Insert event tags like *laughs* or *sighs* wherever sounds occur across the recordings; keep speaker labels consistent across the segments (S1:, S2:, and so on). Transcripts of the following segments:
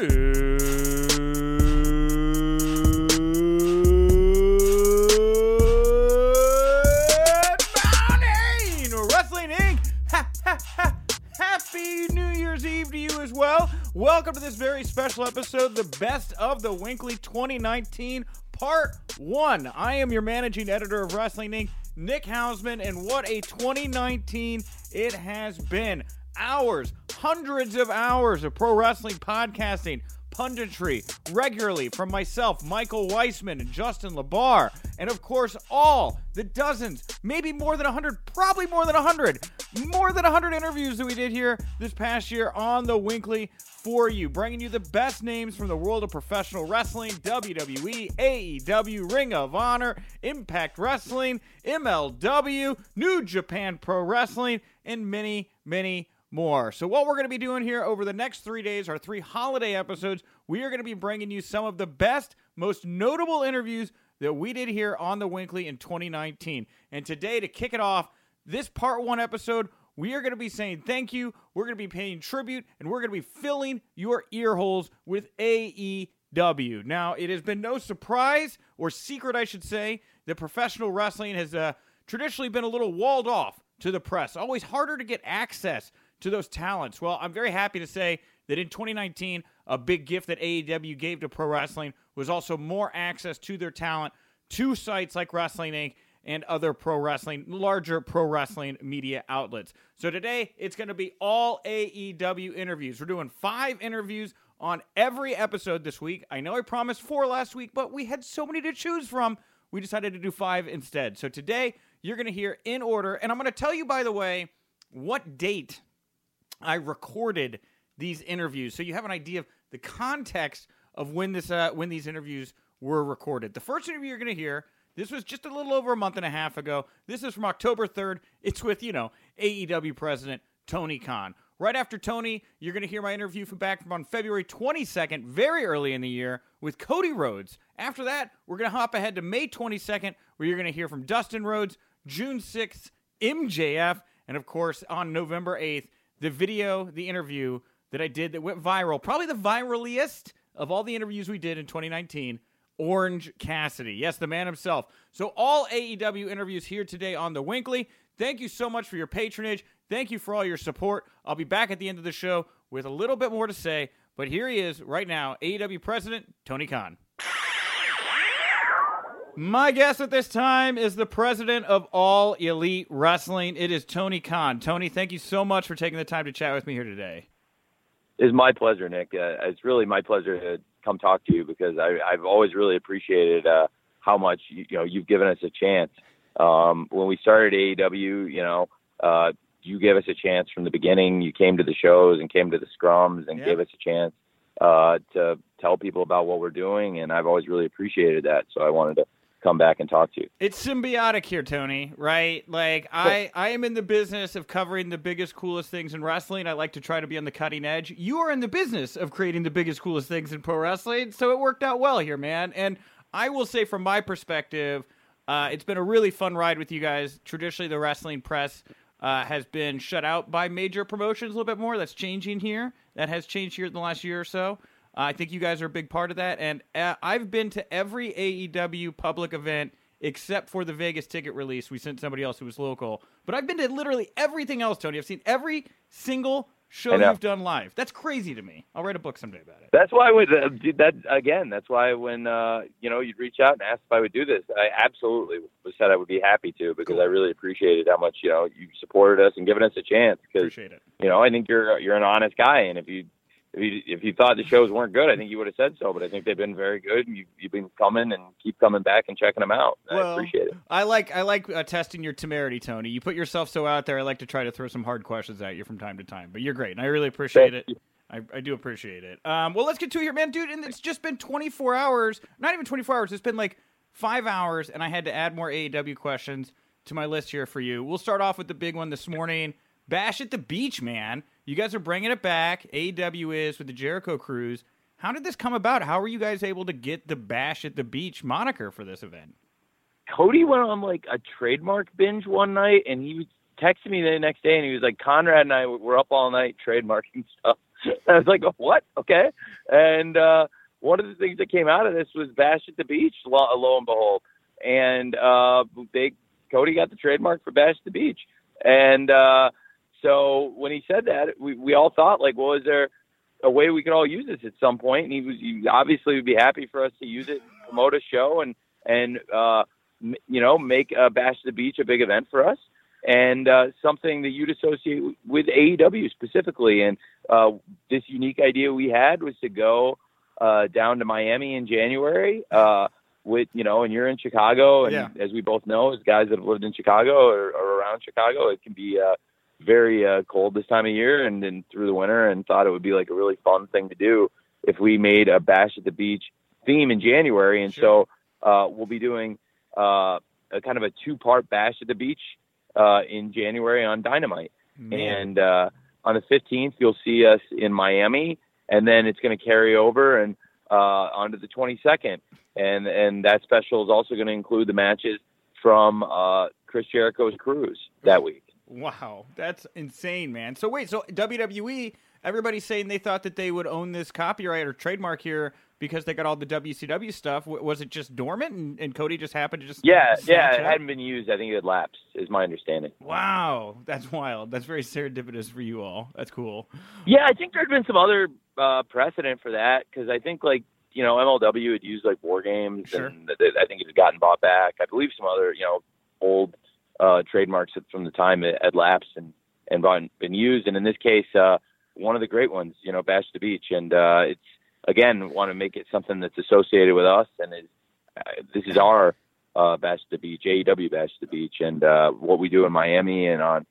S1: morning, Wrestling Inc. Ha, ha, ha. Happy New Year's Eve to you as well. Welcome to this very special episode, the best of the WINCLY 2019 Part 1. I am your managing editor of Wrestling Inc., Nick Hausman, and what a 2019 it has been. Hours, hundreds of hours of pro wrestling podcasting, punditry regularly from myself, Michael Weissman, and Justin LaBar, and of course, all the dozens, maybe more than 100, probably more than 100, more than 100 interviews that we did here this past year on the WINCLY for you, bringing you the best names from the world of professional wrestling WWE, AEW, Ring of Honor, Impact Wrestling, MLW, New Japan Pro Wrestling, and many, many more. So, what we're going to be doing here over the next three days, our three holiday episodes, we are going to be bringing you some of the best, most notable interviews that we did here on the WINCLY in 2019. And today, to kick it off, this part one episode, we are going to be saying thank you. We're going to be paying tribute, and we're going to be filling your ear holes with AEW. Now, it has been no surprise or secret, I should say, that professional wrestling has uh, traditionally been a little walled off to the press. Always harder to get access to those talents. Well, I'm very happy to say that in 2019, a big gift that AEW gave to pro wrestling was also more access to their talent to sites like Wrestling Inc. and other pro wrestling, larger pro wrestling media outlets. So today, it's going to be all AEW interviews. We're doing five interviews on every episode this week. I know I promised four last week, but we had so many to choose from. We decided to do five instead. So today, you're going to hear in order. And I'm going to tell you, by the way, what date I recorded these interviews, so you have an idea of the context of when this uh, when these interviews were recorded. The first interview you're going to hear, this was just a little over a month and a half ago. This is from October 3rd. It's with you know AEW president Tony Khan. Right after Tony, you're going to hear my interview from back from on February 22nd, very early in the year, with Cody Rhodes. After that, we're going to hop ahead to May 22nd, where you're going to hear from Dustin Rhodes, June 6th, MJF, and of course, on November 8th, the video, the interview that I did that went viral, probably the viraliest of all the interviews we did in 2019, Orange Cassidy. Yes, the man himself. So, all AEW interviews here today on The WINCLY. Thank you so much for your patronage. Thank you for all your support. I'll be back at the end of the show with a little bit more to say, but here he is right now AEW President Tony Khan. My guest at this time is the president of All Elite Wrestling. It is Tony Khan. Tony, thank you so much for taking the time to chat with me here today.
S2: It's my pleasure, Nick. Uh, it's really my pleasure to come talk to you because I, I've always really appreciated uh, how much you, you know you've given us a chance. Um, when we started AEW, you know, uh, you gave us a chance from the beginning. You came to the shows and came to the scrums and
S1: Yeah.
S2: gave us a chance uh, to tell people about what we're doing, and I've always really appreciated that. So I wanted to come back and talk to you.
S1: It's symbiotic here, Tony, right? Like I I am in the business of covering the biggest coolest things in wrestling. I like to try to be on the cutting edge. You are in the business of creating the biggest coolest things in pro wrestling, so it worked out well here, man. And I will say from my perspective, uh, it's been a really fun ride with you guys. Traditionally the wrestling press uh, has been shut out by major promotions a little bit more. That's changing here. That has changed here in the last year or so. I think you guys are a big part of that. And uh, I've been to every AEW public event except for the Vegas ticket release. We sent somebody else who was local. But I've been to literally everything else, Tony. I've seen every single show you've done live. That's crazy to me. I'll write a book someday about it.
S2: That's why with uh, that again. That's why when uh, you know you'd reach out and ask if I would do this, I absolutely said I would be happy to because
S1: Cool.
S2: I really appreciated how much you know you supported us and given us a chance. Because
S1: Appreciate it.
S2: you know I think you're you're an honest guy, and if you if you if you thought the shows weren't good, I think you would have said so. But I think they've been very good, and you, you've been coming and keep coming back and checking them out. I appreciate it.
S1: I like I like uh, testing your temerity, Tony. You put yourself so out there. I like to try to throw some hard questions at you from time to time. But you're great, and I really appreciate
S2: Thank
S1: it. I, I do appreciate it. Um, well, let's get to it here, man, dude. And it's just been 24 hours. Not even 24 hours. It's been like five hours, and I had to add more AEW questions to my list here for you. We'll start off with the big one this morning. Bash at the Beach, man. You guys are bringing it back. AEW is with the Jericho Cruise. How did this come about? How were you guys able to get the Bash at the Beach moniker for this event?
S2: Cody went on like a trademark binge one night, and he texted me the next day, and he was like, "Conrad and I were up all night trademarking stuff." *laughs* I was like, what? Okay. And uh, one of the things that came out of this was Bash at the Beach, lo, lo and behold. And uh, they, Cody got the trademark for Bash at the Beach. And uh, so when he said that, we, we all thought, like, well, is there a way we could all use this at some point? And he was he obviously would be happy for us to use it, promote a show, and, and uh, m- you know, make uh, Bash the Beach a big event for us and uh, something that you'd associate with AEW specifically. And uh, this unique idea we had was to go uh, down to Miami in January. Uh, with you know, and you're in Chicago, and
S1: Yeah.
S2: as we both know, as guys that have lived in Chicago or, or around Chicago, it can be uh, very uh, cold this time of year and then through the winter. And thought it would be like a really fun thing to do if we made a bash at the beach theme in January. And
S1: Sure.
S2: so uh, we'll be doing uh, a kind of a two part bash at the beach uh, in January on Dynamite. And uh, on the 15th, you'll see us in Miami, and then it's going to carry over and uh, onto the 22nd. And and that special is also going to include the matches from uh, Chris Jericho's cruise that week.
S1: Wow, that's insane, man. So wait, so WWE, everybody's saying they thought that they would own this copyright or trademark here because they got all the WCW stuff. W- was it just dormant, and, and Cody just happened to just
S2: Yeah, yeah,
S1: it
S2: hadn't been used. I think it had lapsed, is my understanding.
S1: Wow, that's wild. That's very serendipitous for you all. That's cool.
S2: Yeah, I think there'd been some other uh, precedent for that because I think like you know MLW had used like war games
S1: Sure.
S2: and th- I think it had gotten bought back. I believe some other you know old uh, trademarks from the time it had lapsed and and been, been used. And in this case, uh, one of the great ones, you know, Bash the Beach, and uh, it's again want to make it something that's associated with us and is uh, this is our uh, Bash the Beach, AEW Bash the Beach, and uh, what we do in Miami and on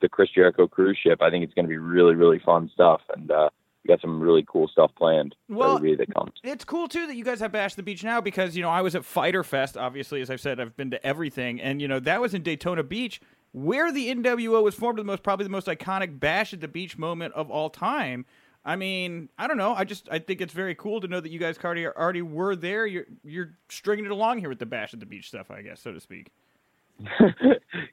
S2: the Chris Jericho cruise ship. I think it's going to be really, really fun stuff, and uh, we got some really cool stuff planned
S1: Well-
S2: that comes.
S1: It's cool too that you guys have Bash at the Beach now because you know I was at Fyter Fest. Obviously, as I've said, I've been to everything, and you know that was in Daytona Beach, where the NWO was formed. The most probably the most iconic Bash at the Beach moment of all time. I mean, I don't know. I just I think it's very cool to know that you guys already already were there. You're you're stringing it along here with the Bash at the Beach stuff, I guess, so to speak. *laughs*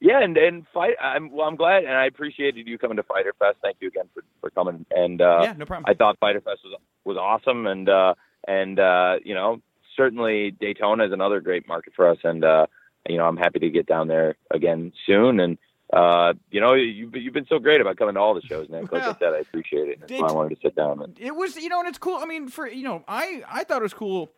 S2: yeah, and and fight. I'm well. I'm glad, and I appreciated you coming to Fyter Fest. Thank you again for, for coming. And uh,
S1: yeah, no problem.
S2: I thought Fyter Fest was was awesome, and uh, and uh, you know certainly Daytona is another great market for us, and uh, you know I'm happy to get down there again soon. And uh, you know you've you've been so great about coming to all the shows, Nick. Like I said, I appreciate it. That's why I wanted to sit down. And,
S1: it was you know and it's cool i mean for you know i i thought it was cool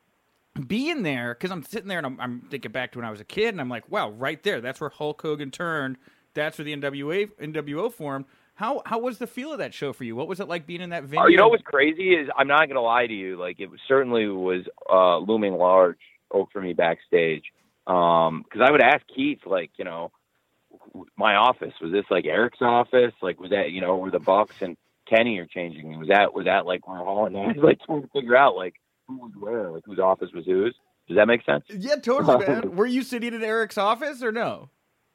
S1: being there because i'm sitting there and I'm, I'm thinking back to when i was a kid and i'm like wow right there that's where hulk hogan turned that's where the nwa nwo formed how how was the feel of that show for you what was it like being in that venue
S2: Oh, you know what's crazy is I'm not gonna lie to you. Like it was, certainly was uh, looming large for me backstage. Um, because I would ask Keith, like you know, my office was this like Eric's office? Like was that you know where the Bucks and Kenny are changing? Was that was that like where Hall and I was like trying to figure out like who was where, like whose office was whose? Does that make sense?
S1: yeah totally *laughs* man were you sitting in eric's office or no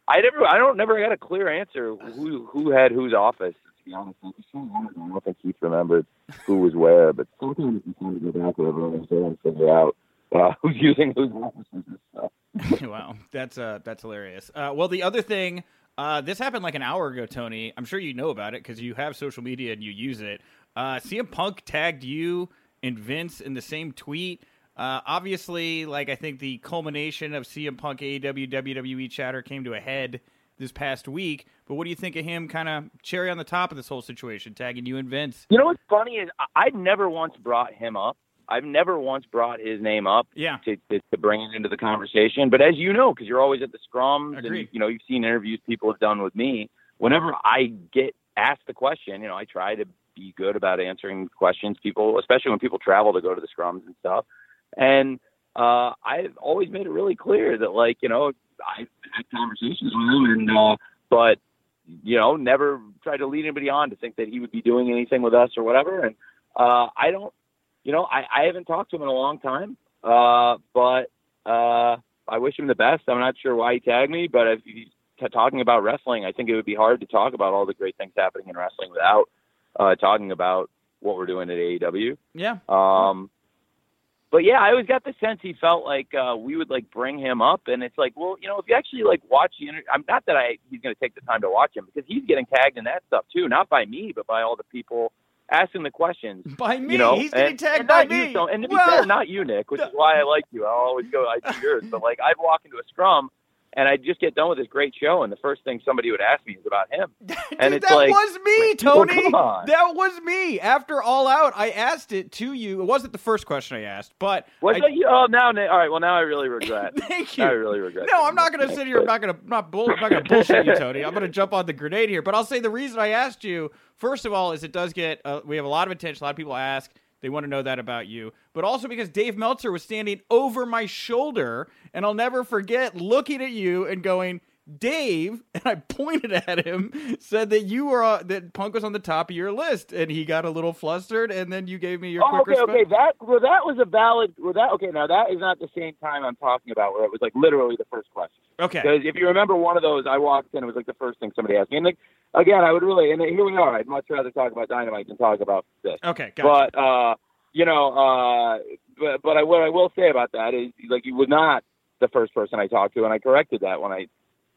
S2: I never, I don't, never got a clear answer who who had whose office. To be honest, it's so long ago. I don't think Keith remembered who was where, but sometimes you kind of go back over and say and figure out uh, *laughs* who's using whose offices stuff. *laughs*
S1: wow, that's uh, that's hilarious. Uh, well, the other thing, uh, this happened like an hour ago, Tony. I'm sure you know about it because you have social media and you use it. Uh, CM Punk tagged you and Vince in the same tweet. Uh, obviously, like I think the culmination of CM Punk AEW WWE chatter came to a head this past week. But what do you think of him? Kind of cherry on the top of this whole situation, tagging you and Vince.
S2: You know what's funny is I- I'd never once brought him up. I've never once brought his name up
S1: Yeah,
S2: to, to, to bring it into the conversation. But as you know, because you're always at the scrums,
S1: Agreed.
S2: and you know you've seen interviews people have done with me. Whenever I get asked the question, you know, I try to be good about answering questions. People, especially when people travel to go to the scrums and stuff. And uh, I've always made it really clear that, like, you know, I've had conversations with him, and uh, but you know, never tried to lead anybody on to think that he would be doing anything with us or whatever. And uh, I don't, you know, I, I haven't talked to him in a long time, uh, but uh, I wish him the best. I'm not sure why he tagged me, but if he's talking about wrestling, I think it would be hard to talk about all the great things happening in wrestling without uh, talking about what we're doing at AEW.
S1: yeah,
S2: Um, but yeah, I always got the sense he felt like uh, we would like bring him up, and it's like, well, you know, if you actually like watch the interview, I'm not that I he's going to take the time to watch him because he's getting tagged in that stuff too, not by me, but by all the people asking the questions. *laughs*
S1: By me,
S2: You know,
S1: he's getting
S2: and,
S1: tagged
S2: and
S1: by
S2: not you,
S1: me.
S2: so, and to be
S1: well,
S2: fair, not you, Nick, which is why I like you. I'll always go, I do yours. But like, I'd walk into a scrum, and I'd just get done with this great show, and the first thing somebody would ask me is about him. *laughs* And
S1: Dude,
S2: it's
S1: that
S2: like,
S1: was me, Tony.
S2: come on.
S1: That was me. After All Out, I asked it to you. It wasn't the first question I asked, but
S2: Was
S1: I,
S2: you? Oh, now, all right. Well, now I really regret. *laughs*
S1: Thank
S2: Now I really regret.
S1: No, I'm not going to sit here. I'm not going to not bull. I'm not going to bullshit you, Tony. I'm going to jump on the grenade here. But I'll say the reason I asked you first of all is it does get. Uh, we have a lot of attention. A lot of people ask. They want to know that about you, but also because Dave Meltzer was standing over my shoulder, and I'll never forget looking at you and going, "Dave," *laughs* and I pointed at him, said that you were uh, that Punk was on the top of your list, and he got a little flustered, and then you gave me your
S2: Oh,
S1: quick
S2: okay,
S1: response.
S2: okay. That well, that was a valid. Well, that okay. Now that is not the same time I'm talking about where it was like literally the first question.
S1: Okay.
S2: Because if you remember one of those, I walked in. It was like the first thing somebody asked me. And like again, I would really. And here we are. I'd much rather talk about dynamite than talk about this.
S1: Okay. Gotcha.
S2: But uh, you know, uh, but but I, what I will say about that is like you was not the first person I talked to, and I corrected that when I,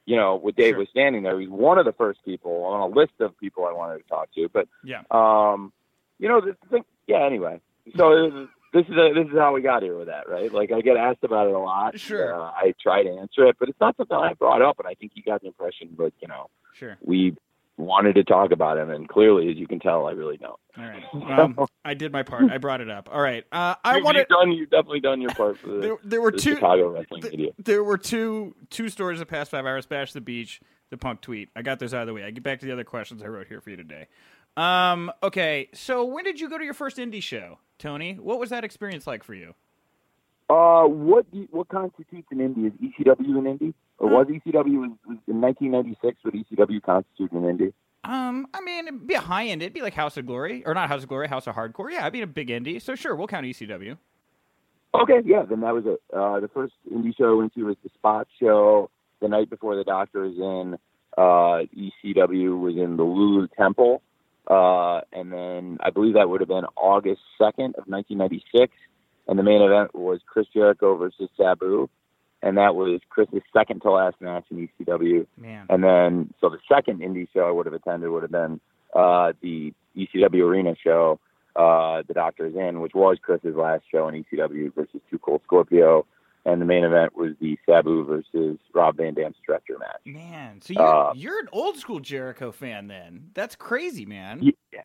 S2: you know, with Dave
S1: Sure.
S2: was standing there. he's one of the first people on a list of people I wanted to talk to. But
S1: yeah.
S2: um, you know, the thing, yeah. Anyway, so this is a, this is how we got here with that, right? Like I get asked about it a lot.
S1: Sure.
S2: Uh, I try to answer it, but it's not something I brought up, and I think you got the impression that you know
S1: Sure.
S2: we wanted to talk about him, and clearly, as you can tell, I really don't.
S1: All right. *laughs* Um, I did my part. I brought it up. All right. Uh, I wanted.
S2: you've done. You've definitely done your part for the,
S1: There, there were
S2: the
S1: two.
S2: Chicago wrestling
S1: th-
S2: media.
S1: There were two two stories the past five hours. Bash the beach, the punk tweet. I got those out of the way. I get back to the other questions I wrote here for you today. Um. Okay. So when did you go to your first indie show, Tony? What was that experience like for you?
S2: Uh, what do you- what constitutes an indie? Is ECW an indie, or was ECW was, was in 1996? Would ECW constitute an indie?
S1: Um. I mean, it'd be a high end. It'd be like House of Glory, or not House of Glory, House of Hardcore. Yeah, I'd be a big indie. So sure, we'll count ECW.
S2: Okay, yeah, then that was it. Uh, the first indie show I went to was the Spot Show. The night before the Doctor was in, uh, ECW was in the Lulu Temple. Uh, and then I believe that would have been August 2nd of 1996. And the main event was Chris Jericho versus Sabu. And that was Chris's second to last match in ECW.
S1: Man.
S2: And then, so the second indie show I would have attended would have been uh, the ECW Arena show, uh, The Doctor's In, which was Chris's last show in ECW versus Too Cold Scorpio. And the main event was the Sabu versus Rob Van Dam stretcher match.
S1: Man. So you're
S2: Uh,
S1: you're an old school Jericho fan then? That's crazy, man.
S2: Yeah.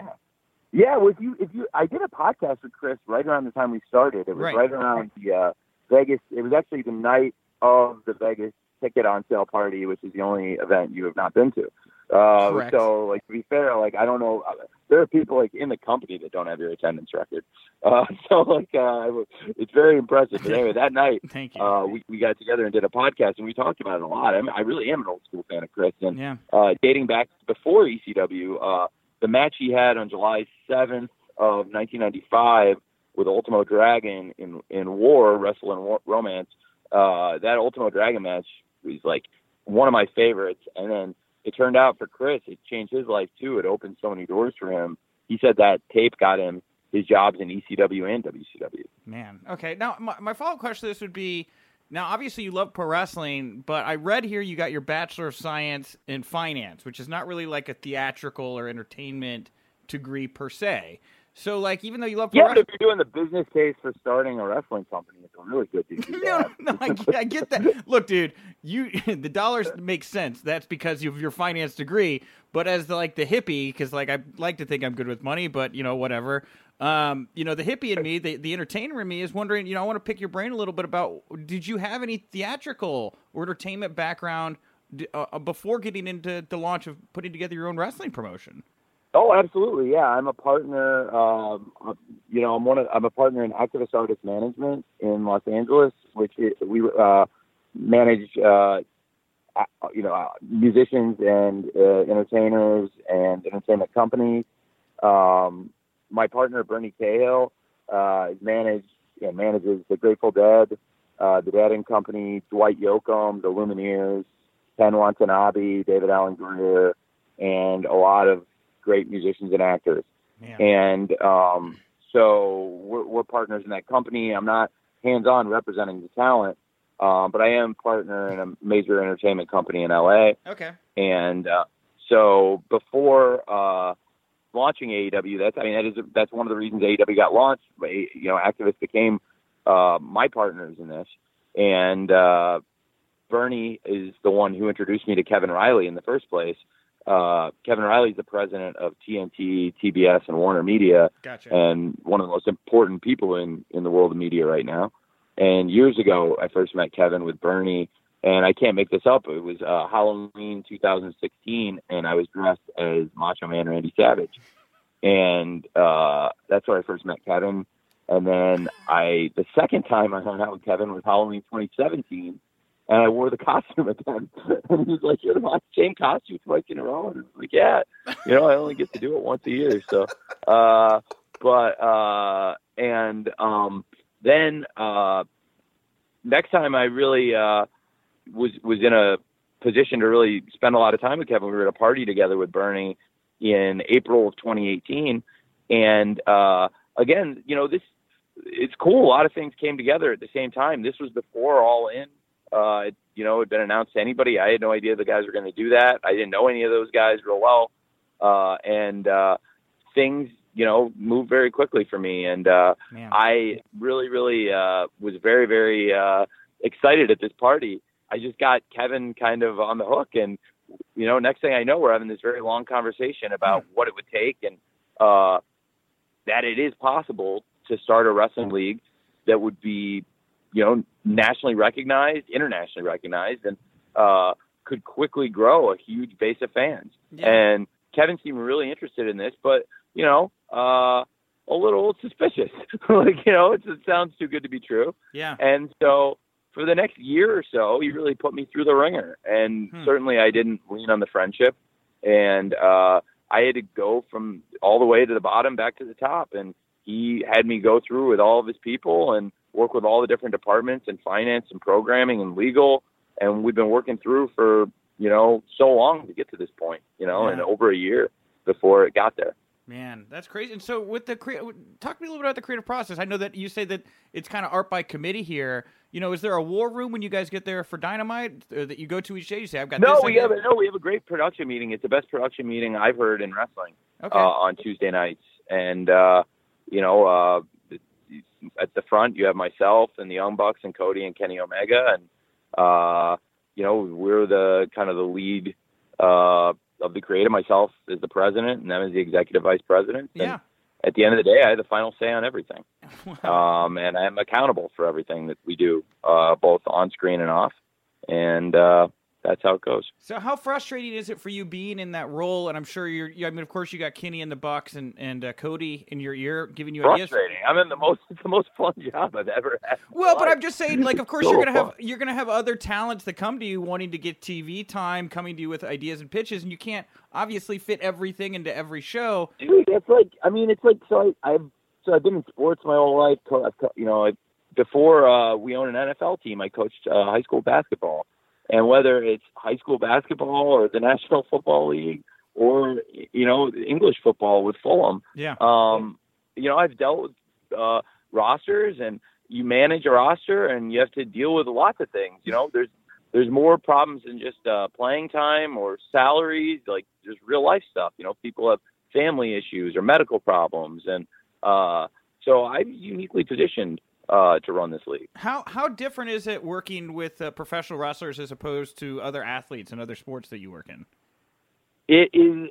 S2: Yeah, well, if you if you I did a podcast with Chris right around the time we started. It was
S1: Right.
S2: right, around the uh, Vegas. It was actually the night of the Vegas ticket on sale party, which is the only event you have not been to. Uh, so, like to be fair, like I don't know, uh, there are people like in the company that don't have your attendance record. *laughs* Uh, so, like, uh, it's very impressive. But anyway, that night *laughs*
S1: Thank you.
S2: uh, we we got together and did a podcast, and we talked about it a lot. I, mean, I really am an old school fan of Chris, and
S1: yeah.
S2: uh, dating back before ECW. Uh, the match he had on July 7th of 1995 with Ultimo Dragon in in War, Wrestle and Romance. Uh, that Ultimo Dragon match was like one of my favorites, and then it turned out for Chris, it changed his life too. It opened so many doors for him. He said that tape got him his jobs in ECW and WCW.
S1: Man. Okay. Now, my, my follow up question to this would be now, obviously, you love pro wrestling, but I read here you got your Bachelor of Science in Finance, which is not really like a theatrical or entertainment degree per se. So, like, even though you love pro
S2: Yeah, but
S1: wrestling.
S2: if you're doing the business case for starting a wrestling company, it's a really good thing. *laughs*
S1: No, no, I, get- I get that. Look, dude, you *laughs* the dollars make sense. That's because of your finance degree. But as the, like the hippie, because like I like to think I'm good with money, but you know whatever. Um, you know the hippie in me, the the entertainer in me is wondering. You know, I want to pick your brain a little bit about. Did you have any theatrical or entertainment background uh, before getting into the launch of putting together your own wrestling promotion?
S2: Oh, absolutely. Yeah, I'm a partner. Um, uh, you know, I'm one of I'm a partner in Activist Artist Management in Los Angeles, which is, we uh, manage. Uh, you know, musicians and uh, entertainers and entertainment companies. Um, my partner Bernie Cahill uh, managed know, manages the Grateful Dead, uh, the Dead and Company, Dwight Yoakam, the Lumineers, Ken Watanabe, David Alan Grier, and a lot of great musicians and actors. And um, so we're, we're partners in that company. I'm not hands-on representing the talent, um, but I am partner in a major entertainment company in LA.
S1: Okay.
S2: And uh, so before uh, launching AEW. That's I mean that is that's one of the reasons AEW got launched. You know, activists became uh, my partners in this, and uh, Bernie is the one who introduced me to Kevin Reilly in the first place. Uh, Kevin Reilly is the president of TNT, TBS, and Warner Media,
S1: Gotcha.
S2: and one of the most important people in in the world of media right now. And years ago, I first met Kevin with Bernie, and I can't make this up. It was uh, Halloween 2016, and I was dressed as Macho Man Randy Savage, and uh, that's where I first met Kevin. And then I, the second time I hung out with Kevin was Halloween 2017, and I wore the *laughs* costume again. *laughs* and he was like, "You're the same costume twice in a row." And I was like, "Yeah, you know, I only get to do it once a year." So, uh, but uh, and um, then uh, next time I really uh, was was in a position to really spend a lot of time with Kevin. We were at a party together with Bernie in April of 2018, and uh, again, you know, this it's cool. A lot of things came together at the same time. This was before All In. Uh, it, you know, had been announced to anybody. I had no idea the guys were going to do that. I didn't know any of those guys real well, uh, and uh, things, you know, moved very quickly for me. And uh,
S1: Man.
S2: I really, really uh, was very, very uh, excited at this party. I just got Kevin kind of on the hook, and you know, next thing I know, we're having this very long conversation about what it would take and uh, that it is possible to start a wrestling league that would be, you know, nationally recognized, internationally recognized, and uh, could quickly grow a huge base of fans.
S1: Yeah.
S2: And Kevin seemed really interested in this, but you know, uh, a little suspicious. *laughs* like you know, it's, it sounds too good to be true.
S1: yeah.
S2: And so for the next year or so, he really put me through the ringer. And
S1: Hmm.
S2: certainly I didn't lean on the friendship. And uh, I had to go from all the way to the bottom back to the top. And he had me go through with all of his people and work with all the different departments and finance and programming and legal. And we've been working through for, you know, so long to get to this point, you know,
S1: Yeah.
S2: and over a year before it got there.
S1: Man, that's crazy. And so, with the talk to me a little bit about the creative process. I know that you say that it's kind of art by committee here. You know, is there a war room when you guys get there for Dynamite that you go to each day? You say, "I've got
S2: No,
S1: this."
S2: we
S1: idea."
S2: have a, no, we have a great production meeting. It's the best production meeting I've heard in wrestling.
S1: Okay.
S2: uh, on Tuesday nights. And, uh, you know, uh, at the front, you have myself and the Young Bucks and Cody and Kenny Omega. And, uh, you know, we're the kind of the lead uh, of the creative. Myself is the president, and them as the executive vice president. And
S1: yeah.
S2: at the end of the day, I have the final say on everything. *laughs*
S1: Wow.
S2: Um, and I'm accountable for everything that we do, uh, both on screen and off. And uh, that's how it goes.
S1: So how frustrating is it for you being in that role? And I'm sure you're. you- I mean, of course, you got Kenny in the box and and uh, Cody in your ear giving you ideas.
S2: Frustrating. I'm in the most. It's *laughs* the most fun job I've ever had.
S1: Well, but. I'm just saying, like, of course, *laughs*
S2: So
S1: you're gonna have you're gonna have other talents that come to you wanting to get TV time, coming to you with ideas and pitches, and you can't obviously fit everything into every show.
S2: dude, it's like I mean, it's like so. I, I've so I've been in sports my whole life. Co- I've co- you know, I, before uh, we owned an NFL team, I coached uh, high school basketball, and whether it's high school basketball or the National Football League or you know English football with Fulham,
S1: Yeah.
S2: um, you know, I've dealt with uh, rosters, and you manage a roster, and you have to deal with lots of things. You know, there's there's more problems than just uh, playing time or salaries. Like there's real life stuff. You know, people have family issues or medical problems, and uh, so I'm uniquely positioned uh, to run this league.
S1: How how different is it working with uh, professional wrestlers as opposed to other athletes and other sports that you work in?
S2: It is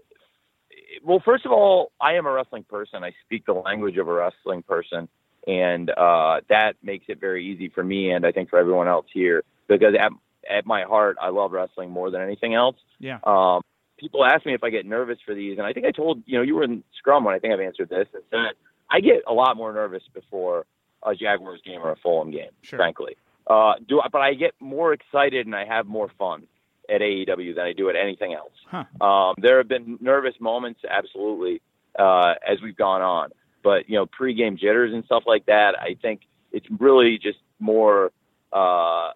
S2: well. First of all, I am a wrestling person. I speak the language of a wrestling person, and uh, that makes it very easy for me, and I think for everyone else here, because at at my heart, I love wrestling more than anything else.
S1: Yeah.
S2: Um, people ask me if I get nervous for these, and I think I told you know you were in Scrum when I think I've answered this. And said I get a lot more nervous before a Jaguars game or a Fulham game,
S1: Sure.
S2: frankly. Uh, do I, but I get more excited and I have more fun at AEW than I do at anything else.
S1: Huh.
S2: Um, there have been nervous moments, absolutely, uh, as we've gone on. But you know, pregame jitters and stuff like that. I think it's really just more uh,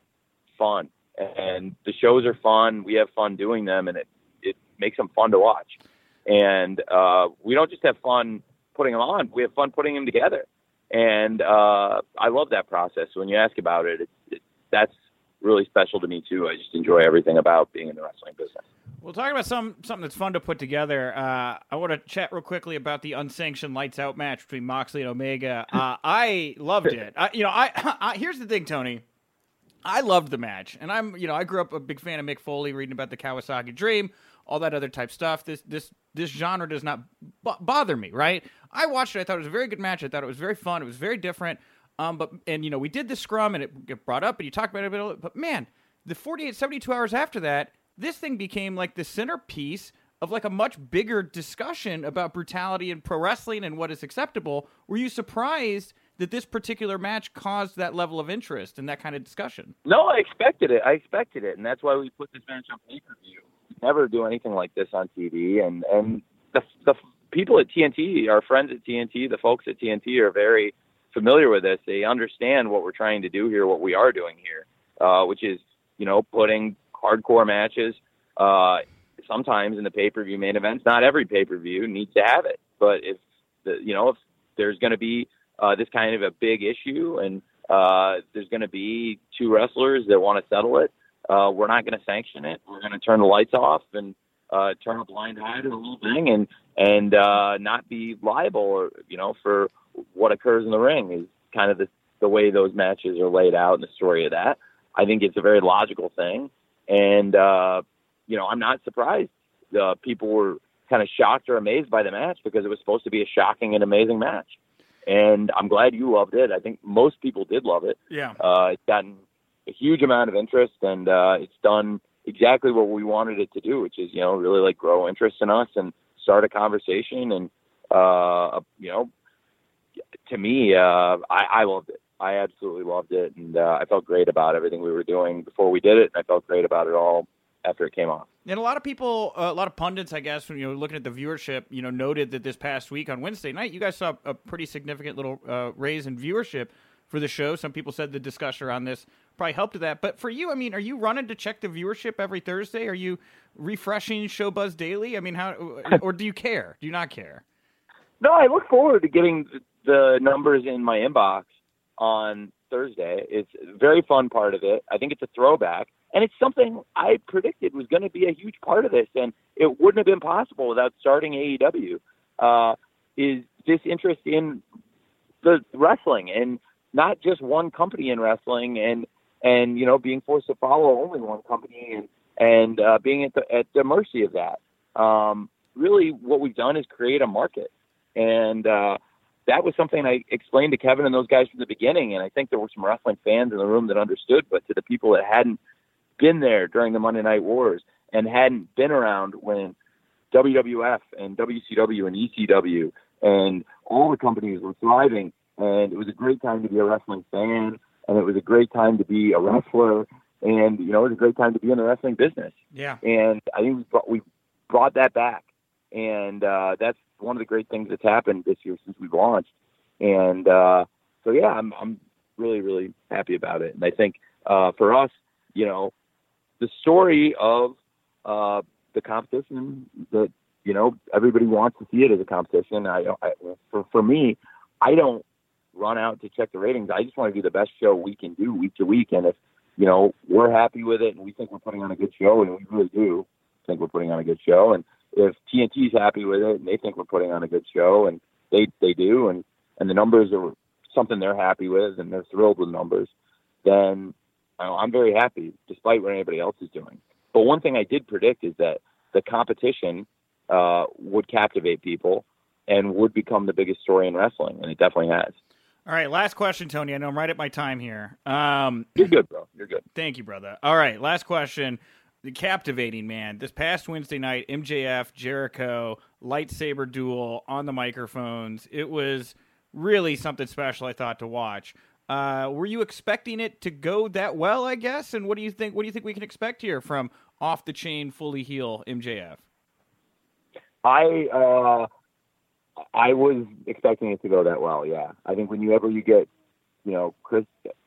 S2: fun, and the shows are fun. We have fun doing them, and it it makes them fun to watch. And uh, we don't just have fun putting them on; we have fun putting them together. And uh, I love that process. When you ask about it, it, it that's really special to me too. I just enjoy everything about being in the wrestling business.
S1: We'll talk about some something that's fun to put together. Uh, I want to chat real quickly about the unsanctioned lights out match between Moxley and Omega. Uh, *laughs* I loved it. I, you know, I, I here's the thing, Tony. I loved the match, and I'm you know I grew up a big fan of Mick Foley, reading about the Kawasaki Dream, all that other type stuff. This this this genre does not b- bother me, right? I watched it. I thought it was a very good match. I thought it was very fun. It was very different. Um, but and you know we did the scrum and it brought up and you talked about it a bit. But man, the 48, 72 hours after that, this thing became like the centerpiece of like a much bigger discussion about brutality in pro wrestling and what is acceptable. Were you surprised that this particular match caused that level of interest and that kind of discussion?
S2: No, I expected it. I expected it, and that's why we put this match on pay per view. Never do anything like this on TV, and and the the people at TNT, our friends at TNT, the folks at TNT are very familiar with this. They understand what we're trying to do here, what we are doing here, uh, which is you know putting hardcore matches. Uh, sometimes in the pay per view main events, not every pay per view needs to have it, but if the you know if there's going to be uh, this kind of a big issue and uh, there's going to be two wrestlers that want to settle it, uh, we're not going to sanction it. We're going to turn the lights off and uh, turn a blind eye to the whole thing and and uh, not be liable or you know for what occurs in the ring is kind of the the way those matches are laid out and the story of that. I think it's a very logical thing, and uh, you know I'm not surprised. Uh, people were kind of shocked or amazed by the match because it was supposed to be a shocking and amazing match. And I'm glad you loved it. I think most people did love it.
S1: Yeah.
S2: Uh, it's gotten a huge amount of interest, and uh, it's done exactly what we wanted it to do, which is you know really like grow interest in us and start a conversation. And uh, you know, to me, uh, I, I loved it. I absolutely loved it, and uh, I felt great about everything we were doing before we did it. And I felt great about it all after it came off.
S1: And a lot of people, uh, a lot of pundits, I guess, when you know looking at the viewership, you know, noted that this past week on Wednesday night, you guys saw a pretty significant little uh, raise in viewership for the show. Some people said the discussion around this probably helped with that. But for you, I mean, are you running to check the viewership every Thursday? Are you refreshing Showbuzz daily? I mean, how *laughs* or do you care? Do you not care?
S2: No, I look forward to getting the numbers in my inbox on Thursday. It's a very fun part of it. I think it's a throwback. And it's something I predicted was going to be a huge part of this, and it wouldn't have been possible without starting AEW. Uh, is this interest in the wrestling and not just one company in wrestling, and and you know being forced to follow only one company and and uh, being at the at the mercy of that. Um, really, what we've done is create a market, and uh, that was something I explained to Kevin and those guys from the beginning. And I think there were some wrestling fans in the room that understood, but to the people that hadn't been there during the Monday Night Wars and hadn't been around when WWF and WCW and ECW and all the companies were thriving. And it was a great time to be a wrestling fan, and it was a great time to be a wrestler, and you know it was a great time to be in the wrestling business.
S1: Yeah.
S2: And I think we brought, we brought that back, and uh, that's one of the great things that's happened this year since we've launched. And uh, so yeah, I'm I'm really really happy about it, and I think uh, for us, you know, the story of uh, the competition that you know everybody wants to see it as a competition. I, I for for me, I don't run out to check the ratings. I just want to do the best show we can do week to week, and if you know we're happy with it and we think we're putting on a good show, and we really do think we're putting on a good show, and if TNT's happy with it and they think we're putting on a good show, and they they do, and and the numbers are something they're happy with, and they're thrilled with numbers, then I'm very happy, despite what anybody else is doing. But one thing I did predict is that the competition uh, would captivate people and would become the biggest story in wrestling, and it definitely has.
S1: All right, last question, Tony. I know I'm right at my time here. Um, *clears throat*
S2: You're good, bro. You're good.
S1: Thank you, brother. All right, last question. The captivating man. This past Wednesday night, MJF, Jericho, lightsaber duel on the microphones. It was really something special. I thought to watch. Uh, were you expecting it to go that well? I guess. And what do you think? What do you think we can expect here from off the chain, fully heel MJF?
S2: I uh, I was expecting it to go that well. Yeah, I think whenever you get, you know, Chris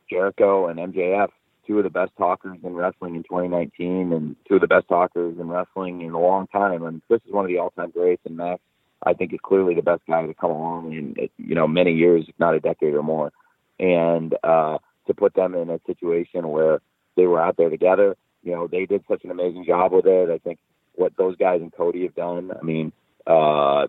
S2: Jericho and MJF, two of the best talkers in wrestling in 2019, and two of the best talkers in wrestling in a long time. And Chris is one of the all-time greats, and Max, I think, is clearly the best guy to come along in you know many years, if not a decade or more. And uh, to put them in a situation where they were out there together, you know, they did such an amazing job with it. I think what those guys and Cody have done. I mean, uh,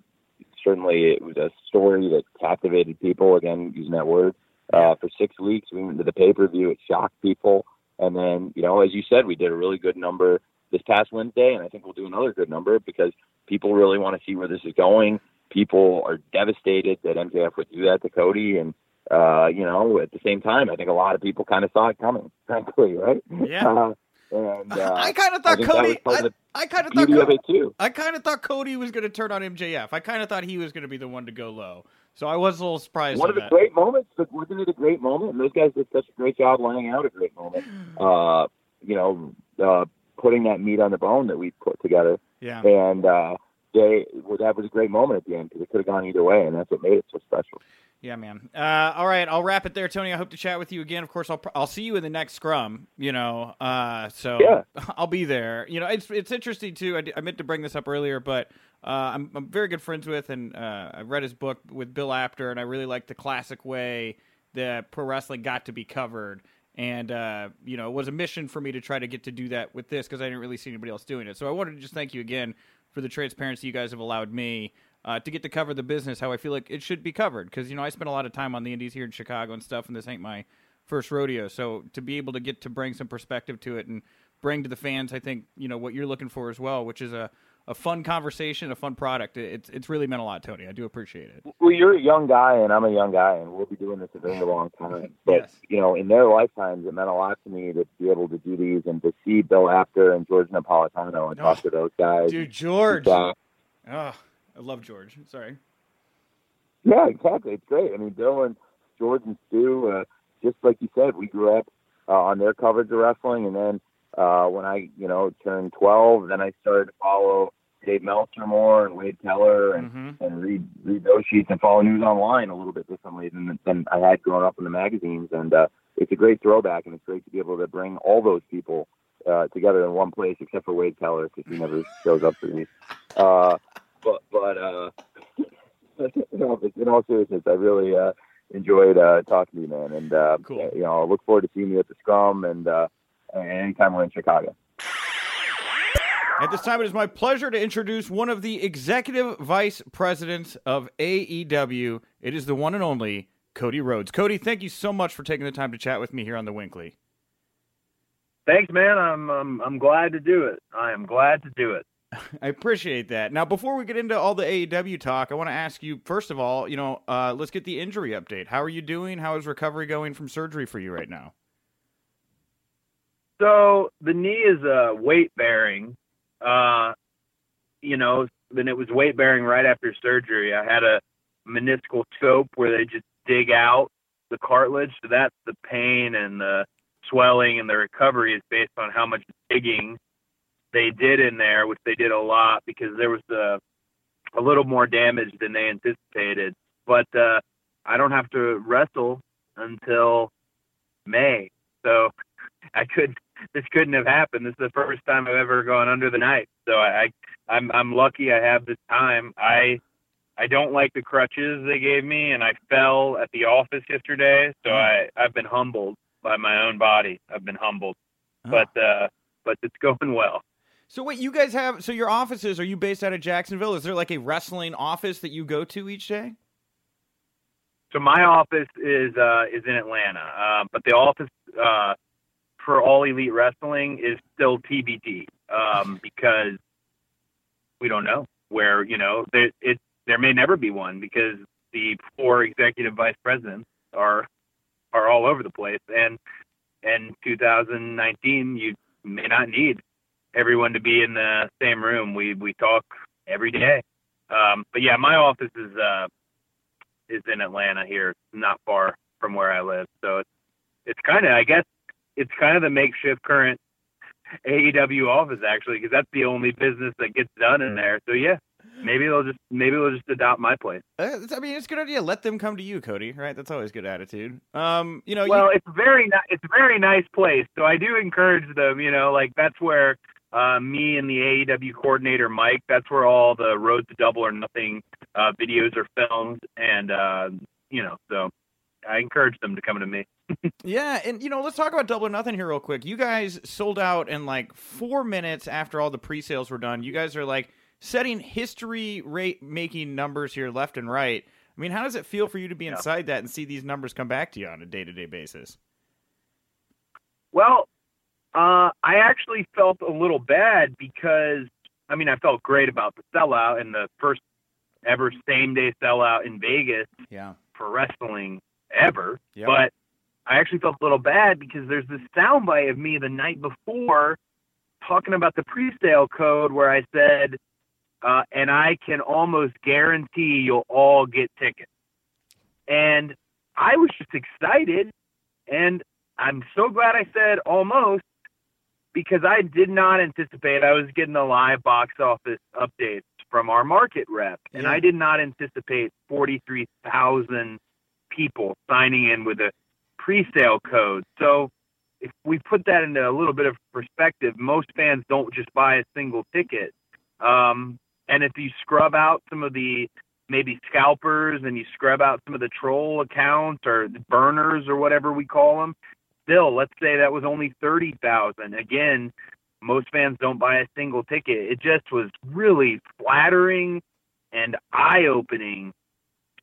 S2: certainly it was a story that captivated people. Again, using that word uh, for six weeks, we went to the pay per view. It shocked people, and then you know, as you said, we did a really good number this past Wednesday, and I think we'll do another good number because people really want to see where this is going. People are devastated that MJF would do that to Cody, and uh, you know, at the same time, I think a lot of people kind of saw it coming, *laughs* frankly, right?
S1: Yeah.
S2: Uh, and *laughs* uh,
S1: I kind of thought
S2: think that was
S1: Cody. I, I kind of thought.
S2: of it too.
S1: I kind of thought Cody was going to turn on MJF. I kind of thought he was going to be the one to go low. So I was a little surprised.
S2: One of the
S1: that.
S2: great moments, but wasn't it a great moment? And those guys did such a great job laying out a great moment. *sighs* Uh, you know, uh, putting that meat on the bone that we put together,
S1: Yeah.
S2: and uh, they well, that was a great moment at the end because it could have gone either way, and that's what made it so special.
S1: Yeah, man. Uh, all right, I'll wrap it there, Tony. I hope to chat with you again. Of course, I'll I'll see you in the next scrum. You know, uh, so
S2: Yeah. *laughs*
S1: I'll be there. You know, it's it's interesting too. I, d- I meant to bring this up earlier, but uh, I'm I'm very good friends with, and uh, I read his book with Bill Apter, and I really like the classic way that pro wrestling got to be covered. And uh, you know, it was a mission for me to try to get to do that with this because I didn't really see anybody else doing it. So I wanted to just thank you again for the transparency you guys have allowed me uh, to get to cover the business how I feel like it should be covered. Because you know I spent a lot of time on the Indies here in Chicago and stuff, and this ain't my first rodeo. So to be able to get to bring some perspective to it and bring to the fans, I think you know what you're looking for as well, which is a, a fun conversation, a fun product. It's it's really meant a lot, Tony. I do appreciate it.
S2: Well, you're a young guy, and I'm a young guy, and we'll be doing this a very long time. *laughs* But
S1: Yes.
S2: you know, in their lifetimes, it meant a lot to me to be able to do these and to see Bill Apter and George Napolitano and talk
S1: Oh,
S2: to those guys.
S1: Dude, George. Oh, I love George. Sorry.
S2: Yeah, exactly. It's great. I mean, Bill and George and Stu, uh, just like you said, we grew up uh, on their coverage of wrestling, and then uh, when I, you know, turned 12, then I started to follow Dave Meltzer more and Wade Keller and,
S1: hmm
S2: and read read those sheets and follow news online a little bit differently than than I had growing up in the magazines. And uh, it's a great throwback, and it's great to be able to bring all those people uh, together in one place, except for Wade Keller because he never shows up for these. Uh, but but uh, *laughs* in all seriousness, I really uh, enjoyed uh, talking to you, man. And uh,
S1: Cool.
S2: you know, I look forward to seeing you at the Scrum and uh, anytime we're in Chicago.
S1: At this time, it is my pleasure to introduce one of the executive vice presidents of AEW. It is the one and only Cody Rhodes. Cody, thank you so much for taking the time to chat with me here on the WINCLY.
S3: Thanks, man. I'm I'm I'm glad to do it. I am glad to do it. *laughs*
S1: I appreciate that. Now, before we get into all the AEW talk, I want to ask you first of all, you know, uh, let's get the injury update. How are you doing? How is recovery going from surgery for you right now?
S3: So the knee is uh, weight bearing. Uh, you know, then it was weight bearing right after surgery. I had a meniscal scope where they just dig out the cartilage. So that's the pain and the swelling and the recovery is based on how much digging they did in there, which they did a lot because there was uh, a little more damage than they anticipated. But uh, I don't have to wrestle until May, so *laughs* I could. This couldn't have happened. This is the first time I've ever gone under the knife. So I, I I'm I'm lucky I have this time. I I don't like the crutches they gave me, and I fell at the office yesterday. So I I've been humbled by my own body. I've been humbled, but uh, but it's *laughs* going well.
S1: So wait, you guys have so your offices? Are you based out of Jacksonville? Is there like a wrestling office that you go to each day?
S3: So my office is uh, is in Atlanta, uh, but the office uh, for All Elite Wrestling is still TBD um, because we don't know where you know there it there may never be one because the four executive vice presidents are are all over the place, and in 2019 you may not need everyone to be in the same room. We we talk every day, um, but yeah, my office is. Uh, is in Atlanta here, not far from where I live. So it's it's kind of I guess it's kind of the makeshift current AEW office actually because that's the only business that gets done in there. So yeah, maybe they'll just maybe they'll just adopt my place.
S1: Uh, I mean, it's a good idea. Let them come to you, Cody. Right? That's always good attitude. Um, you know, you-
S3: Well, it's very ni- it's a very nice place. So I do encourage them. You know, like that's where uh, me and the AEW coordinator Mike. That's where all the Road to Double or Nothing uh, videos are filmed, and uh, you know, so I encourage them to come to me. *laughs*
S1: yeah, and you know, let's talk about Double or Nothing here real quick. You guys sold out in like four minutes after all the pre-sales were done. You guys are like setting history rate making numbers here left and right. I mean, how does it feel for you to be inside yeah. that and see these numbers come back to you on a day to day basis?
S3: Well, uh, I actually felt a little bad because I mean I felt great about the sellout and the first ever same day sellout in Vegas
S1: yeah.
S3: for wrestling ever. Yep. But I actually felt a little bad because there's this soundbite of me the night before talking about the pre-sale code where I said, uh, and I can almost guarantee you'll all get tickets. And I was just excited, and I'm so glad I said almost because I did not anticipate I was getting the live box office updates from our market rep, and yeah. I did not anticipate 43,000 people signing in with a pre-sale code. So if we put that into a little bit of perspective, most fans don't just buy a single ticket. Um, and if you scrub out some of the maybe scalpers and you scrub out some of the troll accounts or the burners or whatever we call them, still, let's say that was only 30,000. Again, most fans don't buy a single ticket. It just was really flattering and eye-opening.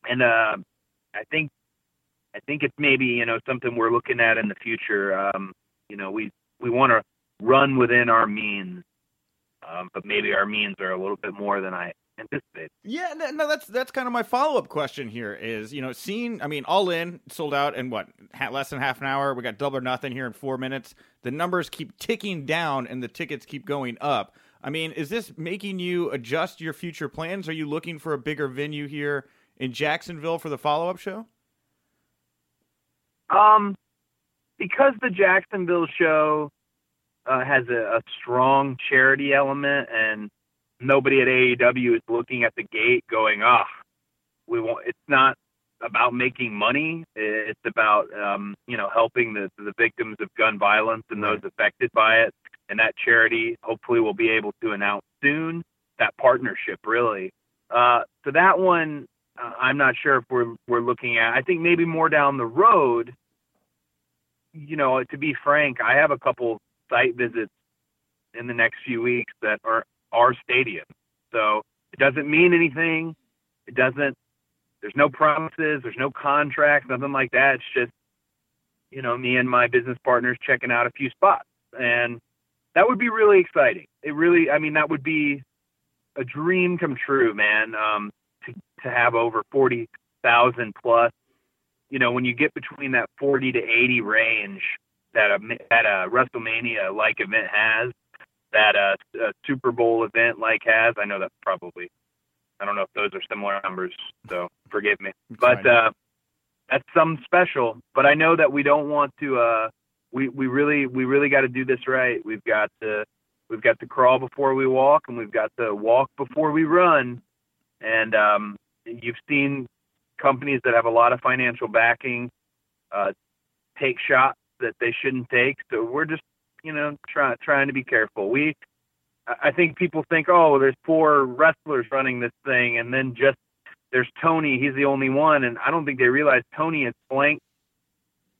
S3: And uh, I think I think it's maybe you know something we're looking at in the future. Um, you know, we we want to run within our means, um, but maybe our means are a little bit more than I anticipate.
S1: Yeah, no, that's that's kind of my follow up question here. Is you know, seeing, I mean, all in sold out in what less than half an hour. We got double or nothing here in four minutes. The numbers keep ticking down, and the tickets keep going up. I mean, is this making you adjust your future plans? Are you looking for a bigger venue here in Jacksonville for the follow up show?
S3: Um, because the Jacksonville show uh, has a, a strong charity element and nobody at AEW is looking at the gate going, ah, oh, we want. It's not about making money. It's about um, you know helping the the victims of gun violence and those affected by it. And that charity hopefully will be able to announce soon that partnership. Really, uh, so that one uh, I'm not sure if we're we're looking at. I think maybe more down the road. You know, to be frank, I have a couple site visits in the next few weeks that are our stadium. So it doesn't mean anything. It doesn't. There's no promises. There's no contracts. Nothing like that. It's just you know me and my business partners checking out a few spots, and that would be really exciting. It really. I mean, that would be a dream come true, man. Um, to to have over forty thousand plus. You know, when you get between that forty to eighty range that a that a WrestleMania like event has, that uh, a Super Bowl event like has. I know that probably, I don't know if those are similar numbers, so forgive me. But uh, that's something special. But I know that we don't want to. Uh, we we really we really got to do this right. We've got to we've got to crawl before we walk, and we've got to walk before we run. And um, you've seen companies that have a lot of financial backing uh, take shots that they shouldn't take. So we're just you know, trying trying to be careful. We, I think people think, oh, well, there's four wrestlers running this thing, and then just there's Tony. He's the only one, and I don't think they realize Tony has flanked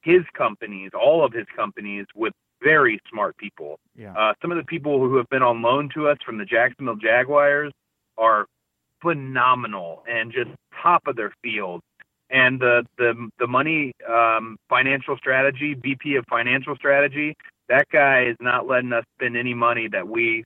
S3: his companies, all of his companies, with very smart people.
S1: Yeah.
S3: Uh, some of the people who have been on loan to us from the Jacksonville Jaguars are phenomenal and just top of their field. And the the the money um, financial strategy, VP of financial strategy, that guy is not letting us spend any money that we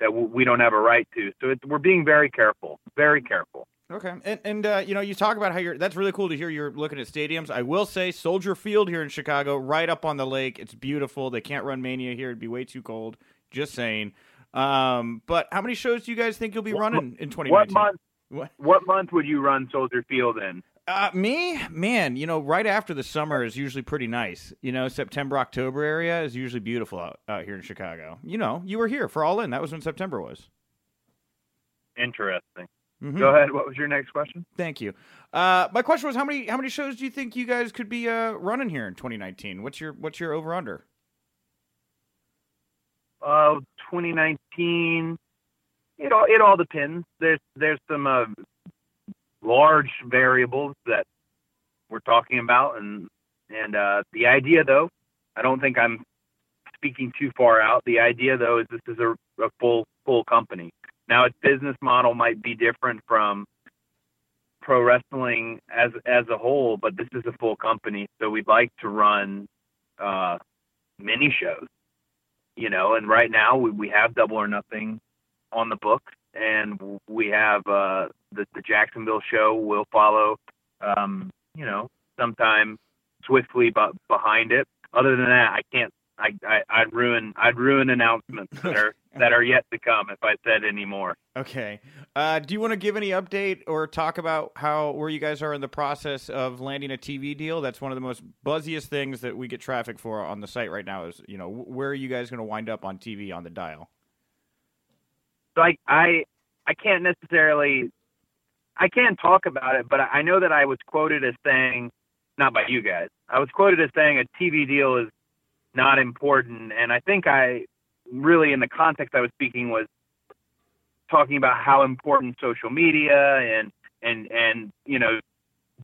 S3: that we don't have a right to. So we're being very careful, very careful.
S1: Okay, and and uh, you know you talk about how you're. That's really cool to hear. You're looking at stadiums. I will say Soldier Field here in Chicago, right up on the lake. It's beautiful. They can't run Mania here; it'd be way too cold. Just saying. Um, but how many shows do you guys think you'll be running in 2019?
S3: What month? What? what month would you run Soldier Field in?
S1: Uh, me, man, you know, right after the summer is usually pretty nice. You know, September, October area is usually beautiful out, out here in Chicago. You know, you were here for All In. That was when September was.
S3: Interesting. Mm-hmm. Go ahead. What was your next question?
S1: Thank you. Uh, my question was how many how many shows do you think you guys could be uh, running here in 2019? What's your what's your over under?
S3: Uh, 2019. It all it all depends. There's there's some uh, large variables that we're talking about, and and uh, the idea though, I don't think I'm speaking too far out. The idea though is this is a, a full full company. Now its business model might be different from pro wrestling as as a whole, but this is a full company, so we'd like to run uh, mini shows. You know, and right now we, we have Double or Nothing on the books, and we have uh, the the Jacksonville show will follow. Um, you know, sometime swiftly but behind it. Other than that, I can't. I, I I'd ruin I'd ruin announcements that are *laughs* that are yet to come if I said any more.
S1: Okay. Uh, do you want to give any update or talk about how where you guys are in the process of landing a TV deal? That's one of the most buzziest things that we get traffic for on the site right now. Is you know where are you guys going to wind up on TV on the dial?
S3: So I I I can't necessarily I can't talk about it, but I know that I was quoted as saying not by you guys. I was quoted as saying a TV deal is not important, and I think I really in the context I was speaking was talking about how important social media and and and you know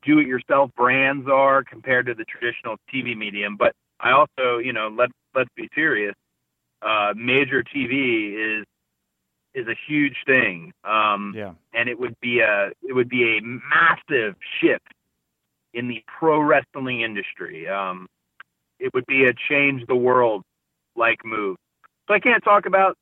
S3: do it yourself brands are compared to the traditional TV medium. But I also, you know, let's let's be serious. Uh, major TV is is a huge thing. Um,
S1: Yeah.
S3: and it would be a it would be a massive shift in the pro wrestling industry. Um, it would be a change the world like move. So I can't talk about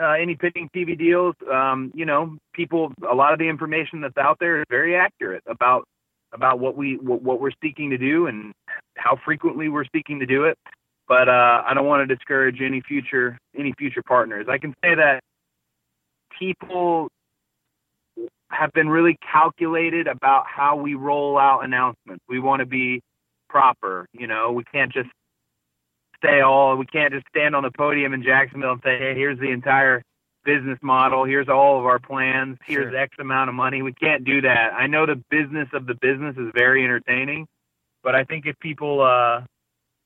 S3: uh, any pending TV deals. Um, you know, people, a lot of the information that's out there is very accurate about about what we what, what we're seeking to do and how frequently we're seeking to do it. But uh, I don't want to discourage any future any future partners. I can say that people have been really calculated about how we roll out announcements. We want to be proper. You know, we can't just say all. We can't just stand on the podium in Jacksonville and say, "Hey, here's the entire business model. Here's all of our plans. Here's
S1: Sure.
S3: X amount of money." We can't do that. I know the business of the business is very entertaining, but I think if people uh,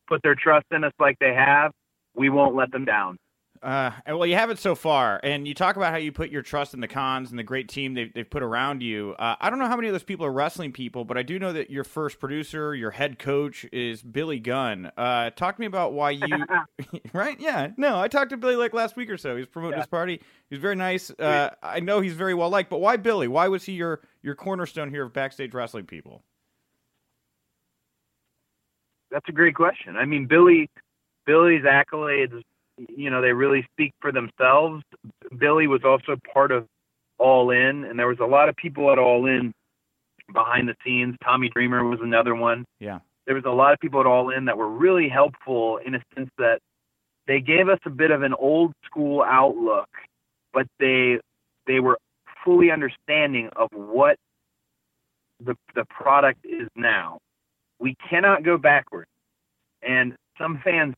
S3: put their trust in us like they have, we won't let them down.
S1: Uh, well, you have it so far, and you talk about how you put your trust in the Khans and the great team they've, they've put around you. Uh, I don't know how many of those people are wrestling people, but I do know that your first producer, your head coach, is Billy Gunn. Uh, talk to me about why you, *laughs* *laughs* right? Yeah, no, I talked to Billy like last week or so. He's promoting
S3: Yeah.
S1: his party. He's very nice. Uh, I know he's very well liked, but why Billy? Why was he your your cornerstone here of backstage wrestling people?
S3: That's a great question. I mean, Billy, Billy's accolades, you know, they really speak for themselves. Billy was also part of All In, and there was a lot of people at All In behind the scenes. Tommy Dreamer was another one.
S1: Yeah.
S3: There was a lot of people at All In that were really helpful in a sense that they gave us a bit of an old school outlook, but they they were fully understanding of what the the product is now. We cannot go backwards. And some fans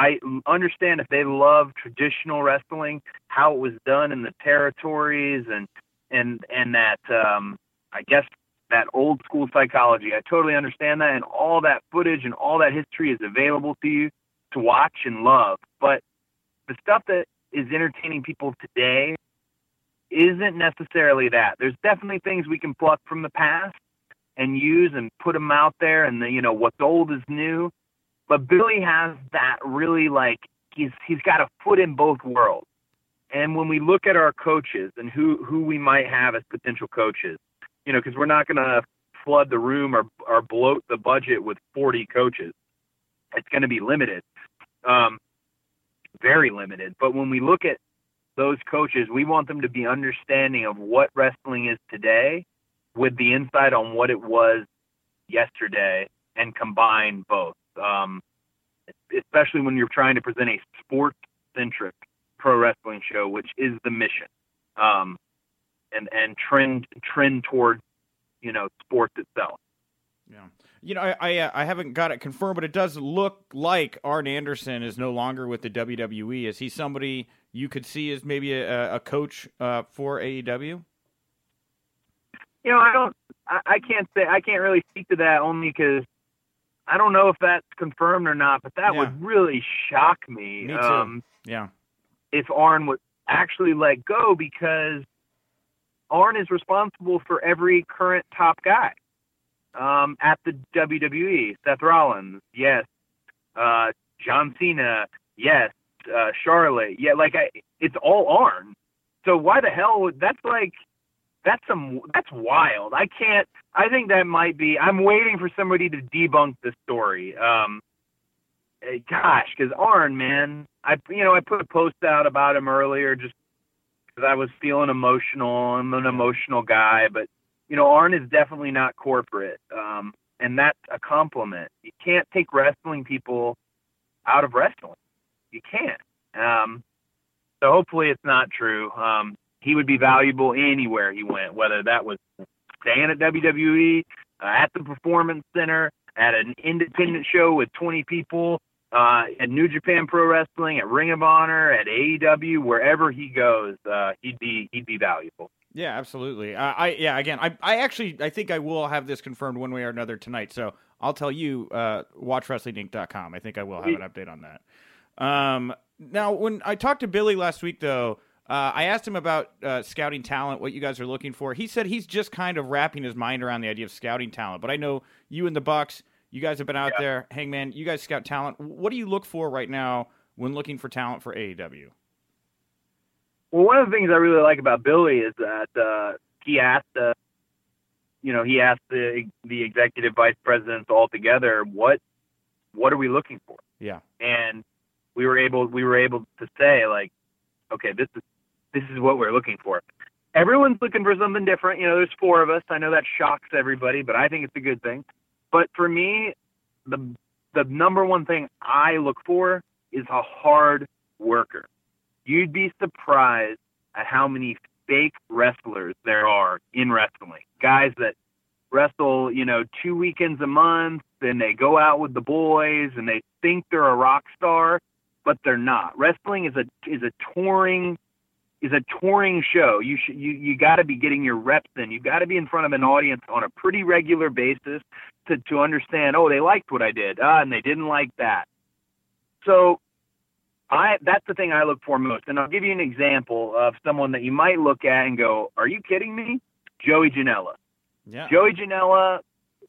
S3: I understand if they love traditional wrestling, how it was done in the territories and and and that um I guess that old school psychology. I totally understand that and all that footage and all that history is available to you to watch and love. But the stuff that is entertaining people today isn't necessarily that. There's definitely things we can pluck from the past and use and put them out there and the, you know what's old is new. But Billy has that really like he's he's got a foot in both worlds. And when we look at our coaches and who who we might have as potential coaches, you know, because we're not going to flood the room or or bloat the budget with 40 coaches. It's going to be limited, um, very limited. But when we look at those coaches, we want them to be understanding of what wrestling is today with the insight on what it was yesterday and combine both. Um, especially when you're trying to present a sports centric pro wrestling show, which is the mission. Um, and, and trend, trend towards, you know, sports itself.
S1: Yeah. You know, I I, uh, I haven't got it confirmed, but it does look like Arn Anderson is no longer with the WWE. Is he somebody you could see as maybe a, a coach uh, for AEW?
S3: You know, I don't, I, I can't say, I can't really speak to that only because I don't know if that's confirmed or not, but that
S1: Yeah.
S3: would really shock me.
S1: Me.
S3: Um,
S1: Yeah.
S3: if Arn would actually let go because Arn is responsible for every current top guy. um, at the WWE. Seth Rollins, yes. Uh, John Cena, yes. Uh, Charlotte, yeah. Like I, it's all Arn. So why the hell? would That's like that's some that's wild. I can't. I think that might be. I'm waiting for somebody to debunk the story. Um, eh, gosh, because Arn, man, I you know I put a post out about him earlier just because I was feeling emotional. I'm an emotional guy, but you know Arn is definitely not corporate, um, and that's a compliment. You can't take wrestling people out of wrestling. You can't. Um, so hopefully it's not true. Um, he would be valuable anywhere he went, whether that was staying at WWE, uh, at the Performance Center, at an independent show with 20 people, uh, at New Japan Pro Wrestling, at Ring of Honor, at AEW, wherever he goes, uh, he'd be he'd be valuable.
S1: Yeah, absolutely. Uh, I yeah, again, I I actually I think I will have this confirmed one way or another tonight. So I'll tell you, uh, watchwrestlinginc.com. I think I will have an update on that. Um, now, when I talked to Billy last week, though, uh, I asked him about uh, scouting talent, what you guys are looking for. He said he's just kind of wrapping his mind around the idea of scouting talent. But I know you and the Bucks, you guys have been out
S3: Yeah.
S1: there. Hangman, you guys scout talent. What do you look for right now when looking for talent for AEW?
S3: Well, one of the things I really like about Billy is that uh, he asked, uh, you know, he asked the the executive vice presidents all together, what what are we looking for?
S1: Yeah.
S3: And we were able we were able to say like, okay, this is this is what we're looking for. Everyone's looking for something different. You know, there's four of us. I know that shocks everybody, but I think it's a good thing. But for me, the the number one thing I look for is a hard worker. You'd be surprised at how many fake wrestlers there are in wrestling. Guys that wrestle, you know, two weekends a month, then they go out with the boys and they think they're a rock star, but they're not. Wrestling is a is a touring is a touring show. You should you you got to be getting your reps in. You got to be in front of an audience on a pretty regular basis to to understand. Oh, they liked what I did, ah, and they didn't like that. So, I that's the thing I look for most. And I'll give you an example of someone that you might look at and go, "Are you kidding me?" Joey Janela.
S1: Yeah.
S3: Joey Janela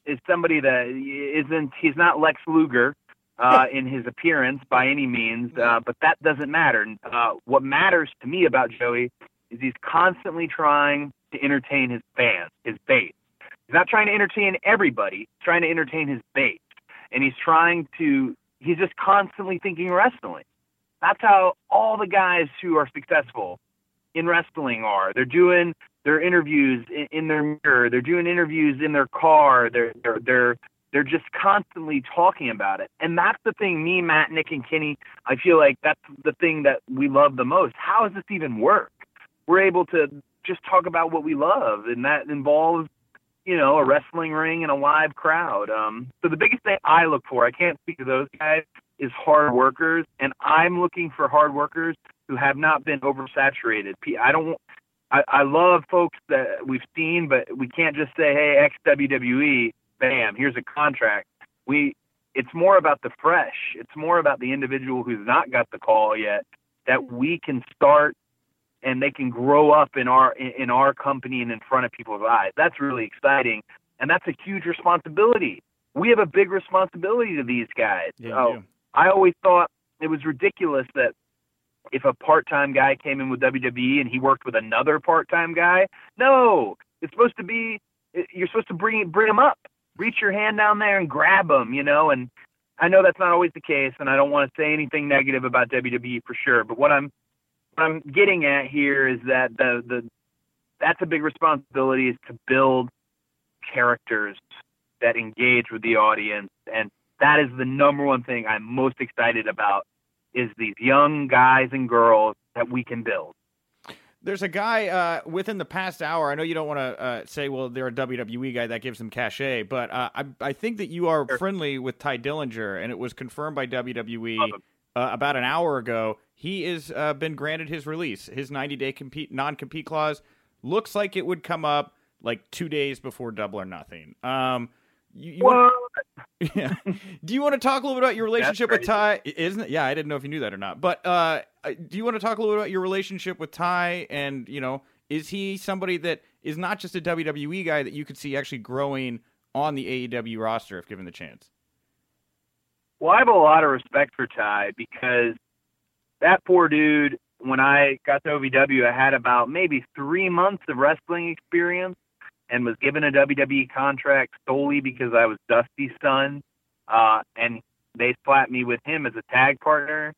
S3: is somebody that isn't. He's not Lex Luger uh, in his appearance by any means, uh, but that doesn't matter. Uh, what matters to me about Joey is he's constantly trying to entertain his fans, his base. He's not trying to entertain everybody. He's trying to entertain his base, and he's trying to. He's just constantly thinking wrestling. That's how all the guys who are successful in wrestling are. They're doing their interviews in, in their mirror. They're doing interviews in their car. They're they're they're they're just constantly talking about it. And that's the thing. Me, Matt, Nick, and Kenny. I feel like that's the thing that we love the most. How does this even work? We're able to just talk about what we love, and that involves you know a wrestling ring and a live crowd. Um, so the biggest thing I look for, I can't speak to those guys, is hard workers, and I'm looking for hard workers who have not been oversaturated. I don't. I, I love folks that we've seen, but we can't just say, "Hey, ex WWE, bam, here's a contract." We. It's more about the fresh. It's more about the individual who's not got the call yet that we can start and they can grow up in our in, our company and in front of people's eyes. That's really exciting, and that's a huge responsibility. We have a big responsibility to these guys.
S1: Yeah,
S3: Oh,
S1: do.
S3: I always thought it was ridiculous that if a part-time guy came in with WWE and he worked with another part-time guy, no, it's supposed to be you're supposed to bring bring him up, reach your hand down there and grab them, you know. And I know that's not always the case, and I don't want to say anything negative about WWE for sure. But what I'm what I'm getting at here is that the the that's a big responsibility is to build characters that engage with the audience and that is the number one thing I'm most excited about is these young guys and girls that we can build.
S1: There's a guy uh, within the past hour. I know you don't want to uh, say, well, they're a WWE guy that gives them cachet, but uh, I, I think that you are friendly with Tye Dillinger, and it was confirmed by WWE uh, about an hour ago. He has uh, been granted his release. His 90 day compete non compete clause looks like it would come up like two days before Double or Nothing. Um, you, you
S3: What? *laughs*
S1: yeah. *laughs* Do you want to talk a little bit about your relationship with. Tye? Isn't it? Yeah, I didn't know if you knew that or not. But uh, do you want to talk a little bit about your relationship with Tye? And you know, is he somebody that is not just a WWE guy that you could see actually growing on the AEW roster if given the chance?
S3: Well, I have a lot of respect for Tye because that poor dude, when I got to OVW, I had about maybe three months of wrestling experience and was given a WWE contract solely because I was Dusty's son. Uh, and they slapped me with him as a tag partner.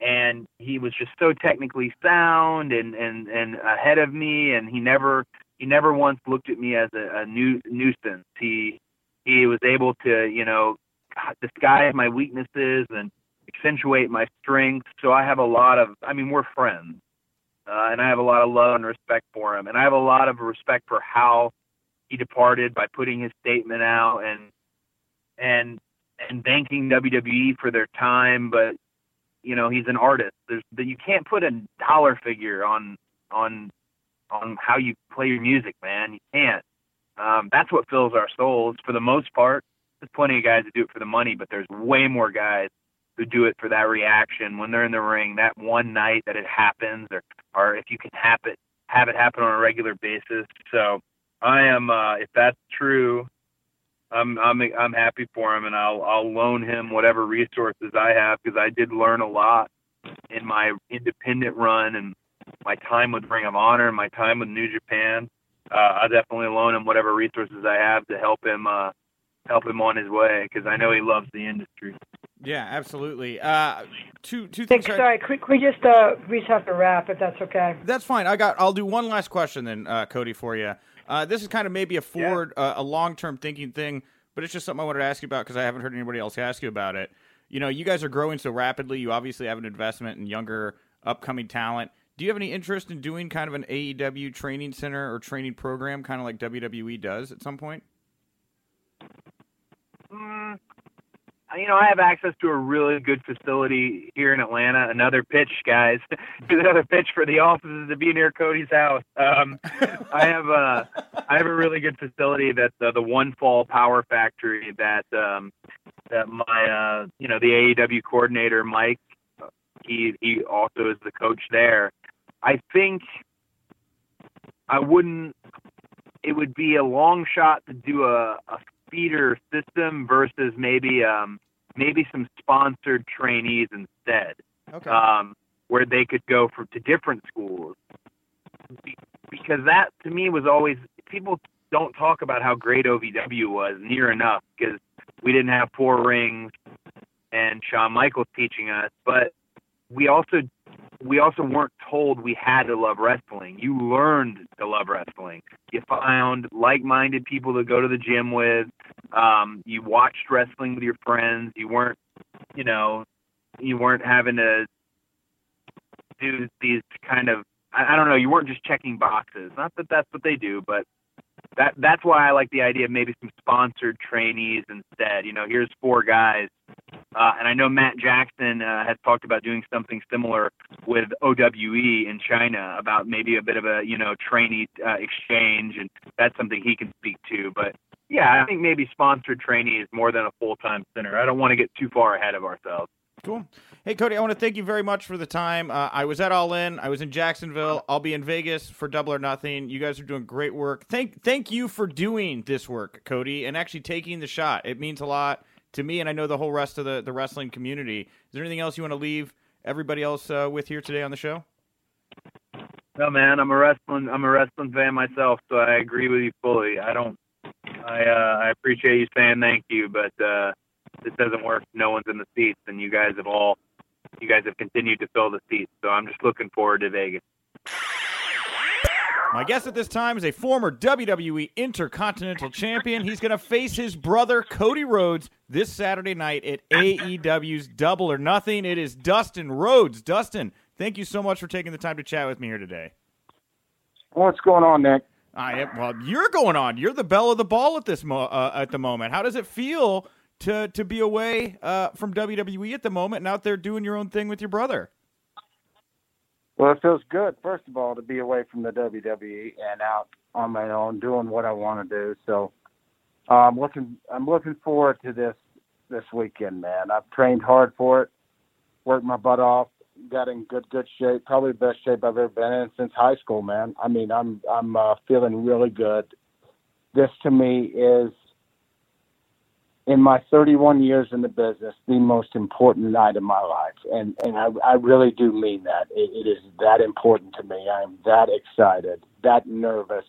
S3: And he was just so technically sound and, and, and ahead of me. And he never, he never once looked at me as a, a new nuisance. He, he was able to, you know, disguise my weaknesses and accentuate my strengths. So I have a lot of, I mean, we're friends. Uh, and I have a lot of love and respect for him. And I have a lot of respect for how he departed by putting his statement out and and and thanking WWE for their time. But you know, he's an artist. There's that you can't put a dollar figure on on on how you play your music, man. You can't. Um, that's what fills our souls for the most part. There's plenty of guys that do it for the money, but there's way more guys who do it for that reaction when they're in the ring, that one night that it happens, or or if you can have it have it happen on a regular basis. So I am, uh, if that's true, I'm I'm I'm happy for him, and I'll I'll loan him whatever resources I have because I did learn a lot in my independent run and my time with Ring of Honor and my time with New Japan. Uh, I definitely loan him whatever resources I have to help him uh, help him on his way because I know he loves the industry.
S1: Yeah, absolutely. Uh, two two
S4: Thanks,
S1: things.
S4: sorry, could, could we just uh, we just have to wrap if that's okay?
S1: That's fine. I got. I'll do one last question then, uh, Cody, for you. Uh, this is kind of maybe a forward, yeah. uh, a long term thinking thing, but it's just something I wanted to ask you about because I haven't heard anybody else ask you about it. You know, you guys are growing so rapidly. You obviously have an investment in younger, upcoming talent. Do you have any interest in doing kind of an AEW training center or training program, kind of like WWE does at some point?
S3: Mm, you know, I have access to a really good facility here in Atlanta. Another pitch, guys. *laughs* another pitch for the offices to be near Cody's house. Um, I have a, I have a really good facility that's the One Fall Power Factory that, um, that my, uh, you know, the AEW coordinator Mike, he he also is the coach there. I think I wouldn't. It would be a long shot to do a, a feeder system versus maybe um, maybe some sponsored trainees instead.
S1: Okay.
S3: Um, where they could go for to different schools. Because that to me was always people don't talk about how great OVW was near enough because we didn't have four rings and Shawn Michaels teaching us, but we also we also weren't told we had to love wrestling. You learned to love wrestling. You found like-minded people to go to the gym with. Um, you watched wrestling with your friends. You weren't, you know, you weren't having to do these kind of. I, I don't know. You weren't just checking boxes. Not that that's what they do, but that that's why I like the idea of maybe some sponsored trainees instead. You know, here's four guys, uh, and I know Matt Jackson uh, has talked about doing something similar with OWE in China about maybe a bit of a you know trainee uh, exchange, and that's something he can speak to. But yeah, I think maybe sponsored trainees more than a full time center. I don't want to get too far ahead of ourselves.
S1: Cool. Hey, Cody, I want to thank you very much for the time. Uh, I was at All In. I was in Jacksonville. I'll be in Vegas for Double or Nothing. You guys are doing great work. Thank, thank you for doing this work, Cody, and actually taking the shot. It means a lot to me, and I know the whole rest of the, the wrestling community. Is there anything else you want to leave everybody else uh, with here today on the show?
S3: No, man. I'm a wrestling. I'm a wrestling fan myself, so I agree with you fully. I don't. I uh, I appreciate you saying thank you, but. uh this doesn't work, no one's in the seats, and you guys have all, you guys have continued to fill the seats. So I'm just looking forward to Vegas.
S1: My guest at this time is a former WWE Intercontinental Champion. He's going to face his brother Cody Rhodes this Saturday night at AEW's Double or Nothing. It is Dustin Rhodes. Dustin, thank you so much for taking the time to chat with me here today.
S5: What's going on, Nick?
S1: I am, well, you're going on. You're the belle of the ball at this mo- uh, at the moment. How does it feel to to be away uh, from WWE at the moment and out there doing your own thing with your brother?
S5: Well, it feels good. First of all, to be away from the WWE and out on my own, doing what I want to do. So, I'm um, looking. I'm looking forward to this this weekend, man. I've trained hard for it, worked my butt off, got in good good shape. Probably the best shape I've ever been in since high school, man. I mean, I'm I'm uh, feeling really good. This to me is in my 31 years in the business, the most important night of my life, and and I, I really do mean that. It, it is that important to me. I am that excited, that nervous,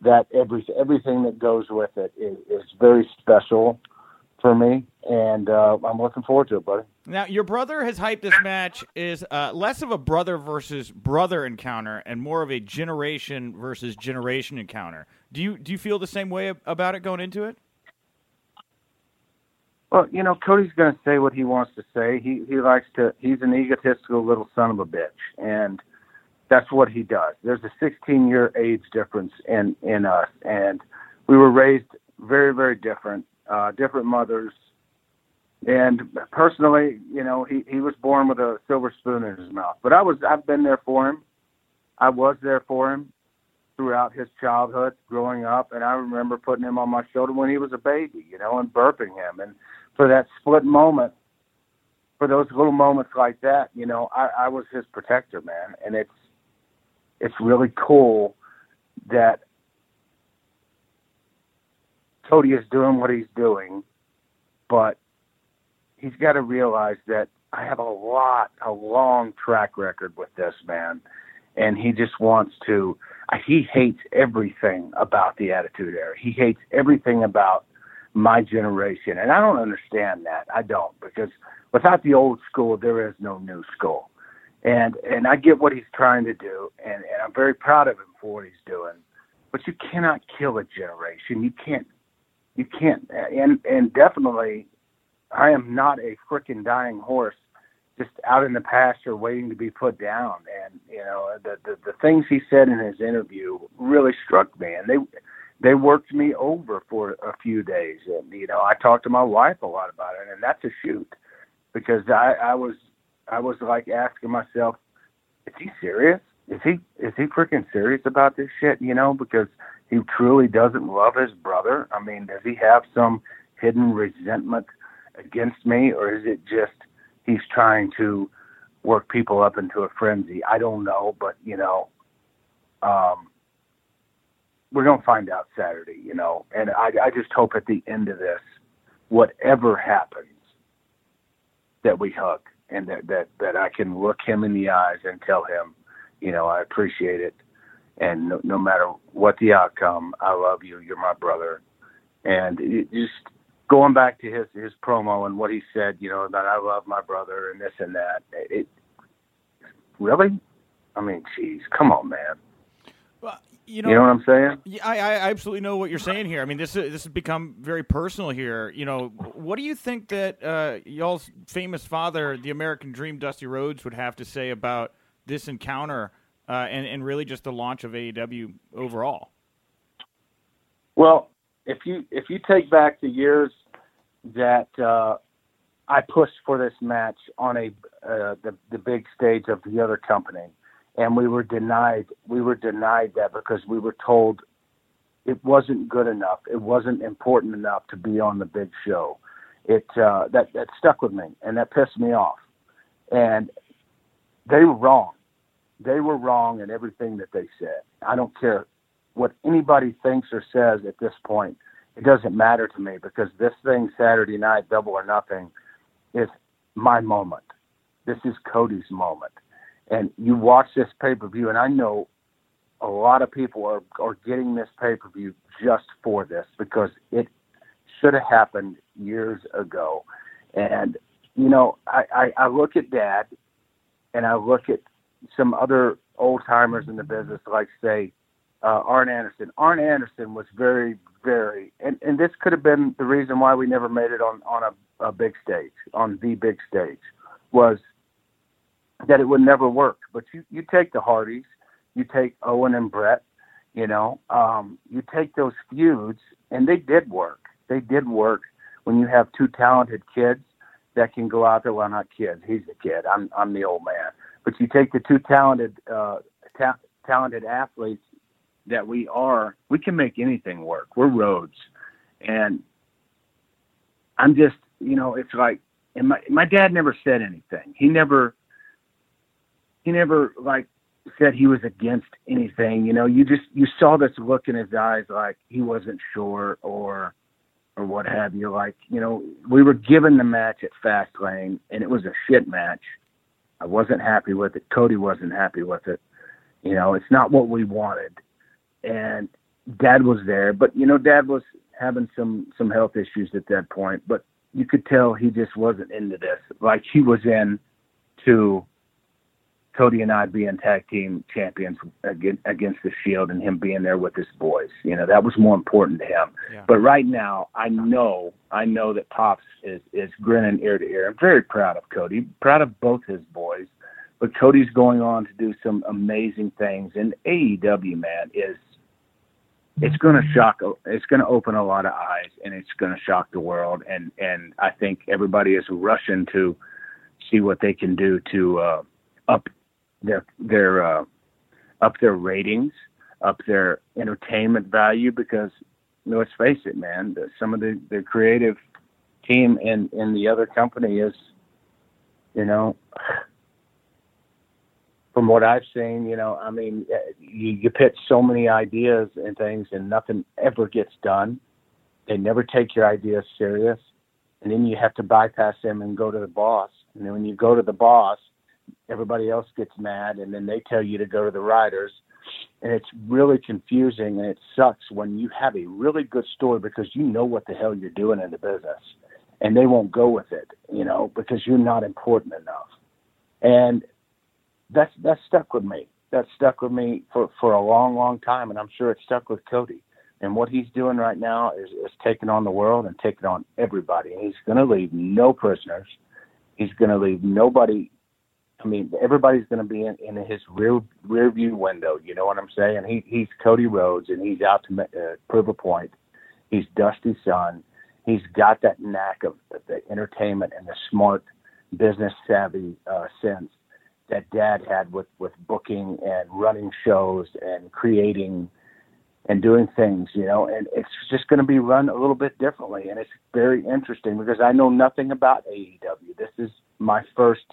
S5: that every everything that goes with it is, is very special for me, and uh, I'm looking forward to it, buddy.
S1: Now, your brother has hyped this match is uh, less of a brother versus brother encounter and more of a generation versus generation encounter. Do you do you feel the same way about it going into it?
S5: Well, you know, Cody's going to say what he wants to say. He he likes to. He's an egotistical little son of a bitch, and that's what he does. There's a 16 year age difference in in us, and we were raised very very different, uh, different mothers. And personally, you know, he he was born with a silver spoon in his mouth. But I was I've been there for him. I was there for him throughout his childhood, growing up, and I remember putting him on my shoulder when he was a baby, you know, and burping him and for that split moment, for those little moments like that, you know, I, I was his protector, man. And it's it's really cool that Cody is doing what he's doing, but he's got to realize that I have a lot, a long track record with this man, and he just wants to. He hates everything about the Attitude Era. He hates everything about my generation. And I don't understand that. I don't because without the old school, there is no new school. And and I get what he's trying to do, and, and I'm very proud of him for what he's doing. But you cannot kill a generation. You can't. You can't. And and definitely, I am not a freaking dying horse, just out in the pasture waiting to be put down. And you know the the, the things he said in his interview really struck me, and they they worked me over for a few days. And you know i talked to my wife a lot about it and that's a shoot because i i was i was like asking myself is he serious? Is he is he freaking serious about this shit you know because he truly doesn't love his brother? I mean does he have some hidden resentment against me or is it just he's trying to work people up into a frenzy? I don't know but you know um we're going to find out Saturday, you know. And I, I just hope at the end of this, whatever happens, that we hug and that, that, that I can look him in the eyes and tell him, you know, I appreciate it. And no, no matter what the outcome, I love you. You're my brother. And it, just going back to his, his promo and what he said, you know, that I love my brother and this and that. It, really? I mean, geez, come on, man.
S1: You know,
S5: you know what I'm saying?
S1: Yeah, I, I absolutely know what you're saying here. I mean, this is, this has become very personal here. You know, what do you think that uh, y'all's famous father, the American Dream, Dusty Rhodes, would have to say about this encounter uh, and and really just the launch of AEW overall?
S5: Well, if you if you take back the years that uh, I pushed for this match on a uh, the the big stage of the other company and we were denied we were denied that because we were told it wasn't good enough it wasn't important enough to be on the big show. It uh that that stuck with me and that pissed me off. And they were wrong. They were wrong in everything that they said. I don't care what anybody thinks or says at this point. It doesn't matter to me because this thing saturday night double or nothing is my moment. This is cody's moment and you watch this pay per view, and I know a lot of people are are getting this pay per view just for this because it should have happened years ago. And you know, I, I, I look at that and I look at some other old timers in the business, like say uh, Arn Anderson. Arn Anderson was very, very, and and this could have been the reason why we never made it on on a, a big stage, on the big stage, was that it would never work. But you you take the Hardys, you take Owen and Bret, you know, um, you take those feuds, and they did work. They did work when you have two talented kids that can go out there. Well, not kids. He's a kid. I'm I'm the old man. But you take the two talented uh, ta- talented athletes that we are. We can make anything work. We're Rhodes, and I'm just you know it's like and my my dad never said anything. He never he never like said he was against anything. You know, you just you saw this look in his eyes like he wasn't sure or or what have you. Like, you know, we were given the match at Fastlane, and it was a shit match. I wasn't happy with it. Cody wasn't happy with it. You know, it's not what we wanted. And Dad was there, but you know, Dad was having some some health issues at that point. But you could tell he just wasn't into this. Like he was in to Cody and I being tag team champions against the Shield and him being there with his boys. You know, that was more important to him. Yeah. But right now, I know, I know that Pops is is grinning ear to ear. I'm very proud of Cody, proud of both his boys. But Cody's going on to do some amazing things, and AEW man is it's going to shock it's going to open a lot of eyes and it's going to shock the world and and i think everybody is rushing to see what they can do to uh up their their uh, up their ratings, up their entertainment value. Because let's face it, man, the, some of the the creative team in in the other company is, you know. From what I've seen, you know, I mean, uh, you, you pitch so many ideas and things, and nothing ever gets done. They never take your ideas serious, and then you have to bypass them and go to the boss. And then when you go to the boss, everybody else gets mad and then they tell you to go to the writers and it's really confusing and it sucks when you have a really good story because you know what the hell you're doing in the business and they won't go with it you know because you're not important enough. And that's that's stuck with me. That's stuck with me for for a long long time and i'm sure it's stuck with cody. And what he's doing right now is, is taking on the world and taking on everybody. And he's going to leave no prisoners. He's going to leave nobody I mean, everybody's going to be in, in his rear rear view window. You know what I'm saying? He he's Cody Rhodes, and he's out to uh, prove a point. He's Dusty's son. He's got that knack of the entertainment and the smart business savvy uh, sense that Dad had with with booking and running shows and creating and doing things, you know, and it's just going to be run a little bit differently. And it's very interesting because I know nothing about AEW. This is my first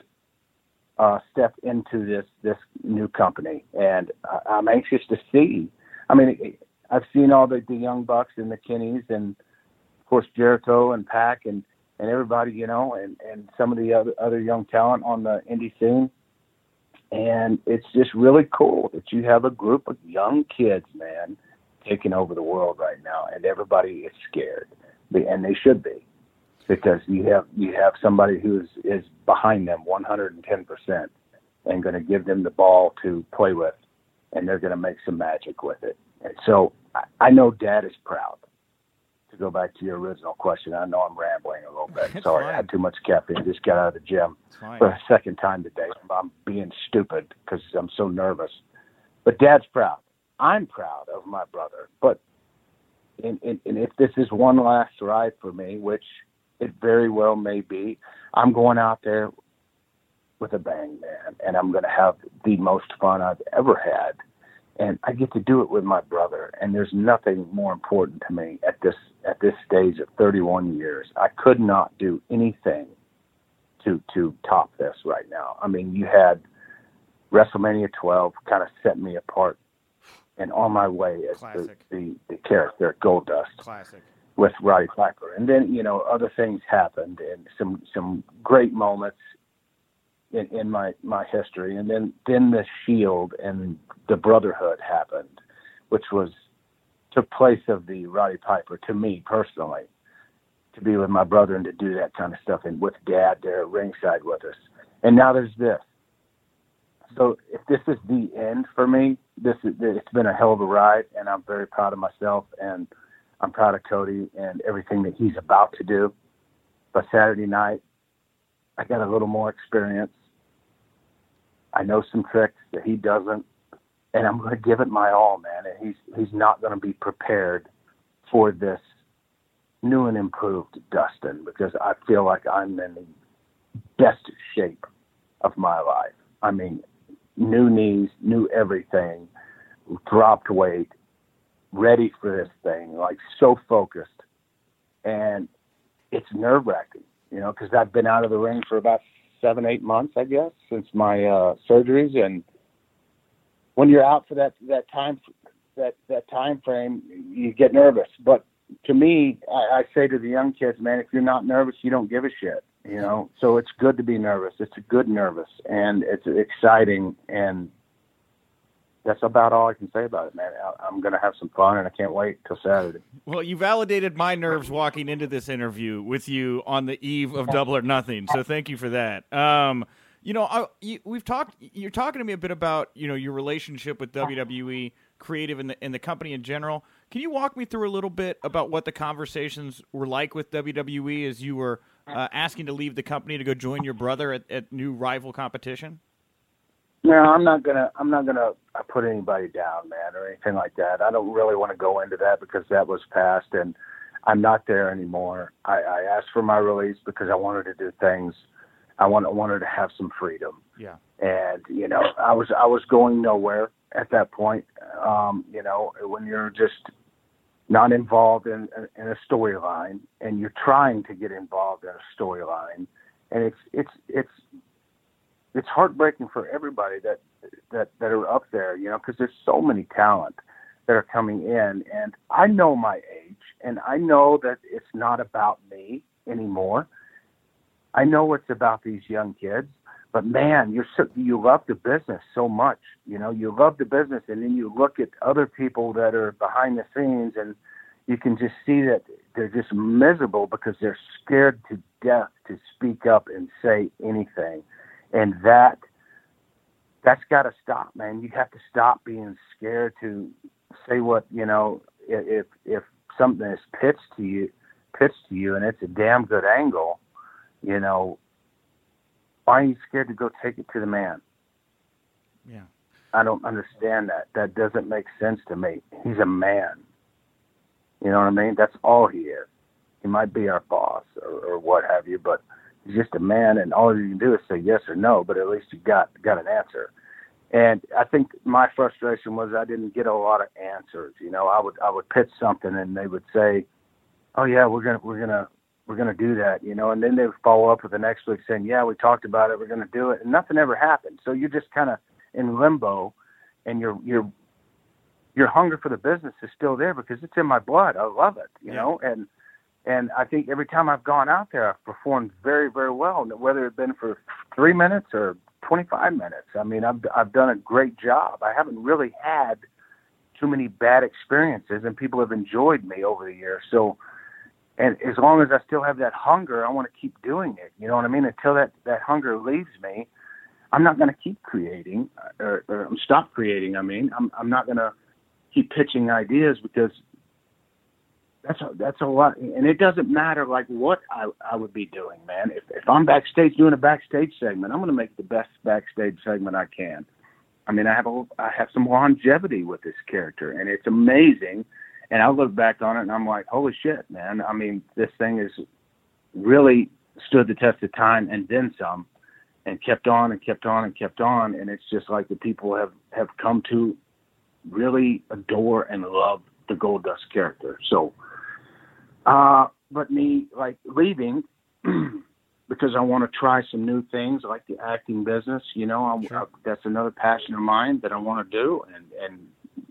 S5: uh, step into this this new company, and I'm anxious to see. I mean, I've seen all the, the young bucks and the Kennys, and of course Jericho and PAC and and everybody, you know, and and some of the other other young talent on the indie scene. And it's just really cool that you have a group of young kids, man, taking over the world right now, and everybody is scared, and they should be because you have you have somebody who is is behind them 110 percent and going to give them the ball to play with, and they're going to make some magic with it. And so I, I know Dad is proud. To go back to your original question, I know I'm rambling a little bit.
S1: It's
S5: Sorry,
S1: fine.
S5: I had too much caffeine. Just got out of the gym for a second time today. I'm being stupid because I'm so nervous. But Dad's proud. I'm proud of my brother. But and, and, and if this is one last ride for me, which it very well may be. I'm going out there with a bang, man, and I'm going to have the most fun I've ever had. And I get to do it with my brother, and there's nothing more important to me at this at this stage of 31 years. I could not do anything to to top this right now. I mean, you had WrestleMania 12 kind of set me apart, and on my way as the, the the character Goldust.
S1: Classic
S5: with Roddy Piper. And then, you know, other things happened and some some great moments in, in my, my history. And then then the Shield and the Brotherhood happened, which was took place of the Roddy Piper to me personally, to be with my brother and to do that kind of stuff and with dad there ringside with us. And now there's this. So if this is the end for me, this is, it's been a hell of a ride and I'm very proud of myself and I'm proud of Cody and everything that he's about to do. But Saturday night, I got a little more experience. I know some tricks that he doesn't, and I'm going to give it my all, man. And he's he's not going to be prepared for this new and improved Dustin because I feel like I'm in the best shape of my life. I mean, new knees, new everything, dropped weight, ready for this thing, like so focused. And it's nerve wracking, you know, because I've been out of the ring for about seven, eight months, I guess, since my uh, surgeries. And when you're out for that that time that that time frame, you get nervous. But to me, I, I say to the young kids, man, if you're not nervous, you don't give a shit. You know, so it's good to be nervous. It's a good nervous, and it's exciting, and that's about all I can say about it, man. I, I'm going to have some fun, and I can't wait till Saturday.
S1: Well, you validated my nerves walking into this interview with you on the eve of Double or Nothing, so thank you for that. Um, you know, I, you, we've talked. You're talking to me a bit about you know your relationship with WWE, creative, and the and the company in general. Can you walk me through a little bit about what the conversations were like with WWE as you were uh, asking to leave the company to go join your brother at, at new rival competition?
S5: No, I'm not gonna. I'm not gonna put anybody down, man, or anything like that. I don't really want to go into that because that was past, and I'm not there anymore. I, I asked for my release because I wanted to do things. I want, I wanted to have some freedom.
S1: Yeah.
S5: And you know, I was I was going nowhere at that point. Um, you know, when you're just not involved in in a storyline, and you're trying to get involved in a storyline, and it's it's it's it's heartbreaking for everybody that that that are up there, you know, because there's so many talent that are coming in, and I know my age, and I know that it's not about me anymore. I know it's about these young kids, but man, you're so, you love the business so much, you know, you love the business, and then you look at other people that are behind the scenes, and you can just see that they're just miserable because they're scared to death to speak up and say anything and that that's got to stop, man. You have to stop being scared to say what you know. If if something is pitched to you, pitched to you, and it's a damn good angle, you know, why are you scared to go take it to the man?
S1: Yeah,
S5: I don't understand that. That doesn't make sense to me. He's a man. You know what I mean? That's all he is. He might be our boss or, or what have you, but He's just a man, and all you can do is say yes or no. But at least you got got an answer. And I think my frustration was I didn't get a lot of answers. You know, I would I would pitch something, and they would say, "Oh yeah, we're gonna we're gonna we're gonna do that," you know, and then they would follow up with the next week saying, "Yeah, we talked about it, we're gonna do it," and nothing ever happened. So you're just kind of in limbo, and your your your hunger for the business is still there because it's in my blood. I love it, you
S1: yeah.
S5: know, and and I think every time I've gone out there, I've performed very, very well, whether it's been for three minutes or 25 minutes. I mean, I've, I've done a great job. I haven't really had too many bad experiences, and people have enjoyed me over the years. So, and as long as I still have that hunger, I want to keep doing it. You know what I mean? Until that, that hunger leaves me, I'm not going to keep creating or, or stop creating. I mean, I'm, I'm not going to keep pitching ideas because that's a, that's a lot, and it doesn't matter like what I I would be doing, man. If if I'm backstage doing a backstage segment, I'm going to make the best backstage segment I can. I mean, I have a I have some longevity with this character, and it's amazing. And I look back on it, and I'm like, holy shit, man! I mean, this thing has really stood the test of time, and then some, and kept on and kept on and kept on. And it's just like the people have have come to really adore and love the Goldust character. So uh, but me like leaving *clears throat* because I want to try some new things, like the acting business. You know, I'm,
S1: sure.
S5: I, that's another passion of mine that I want to do, and and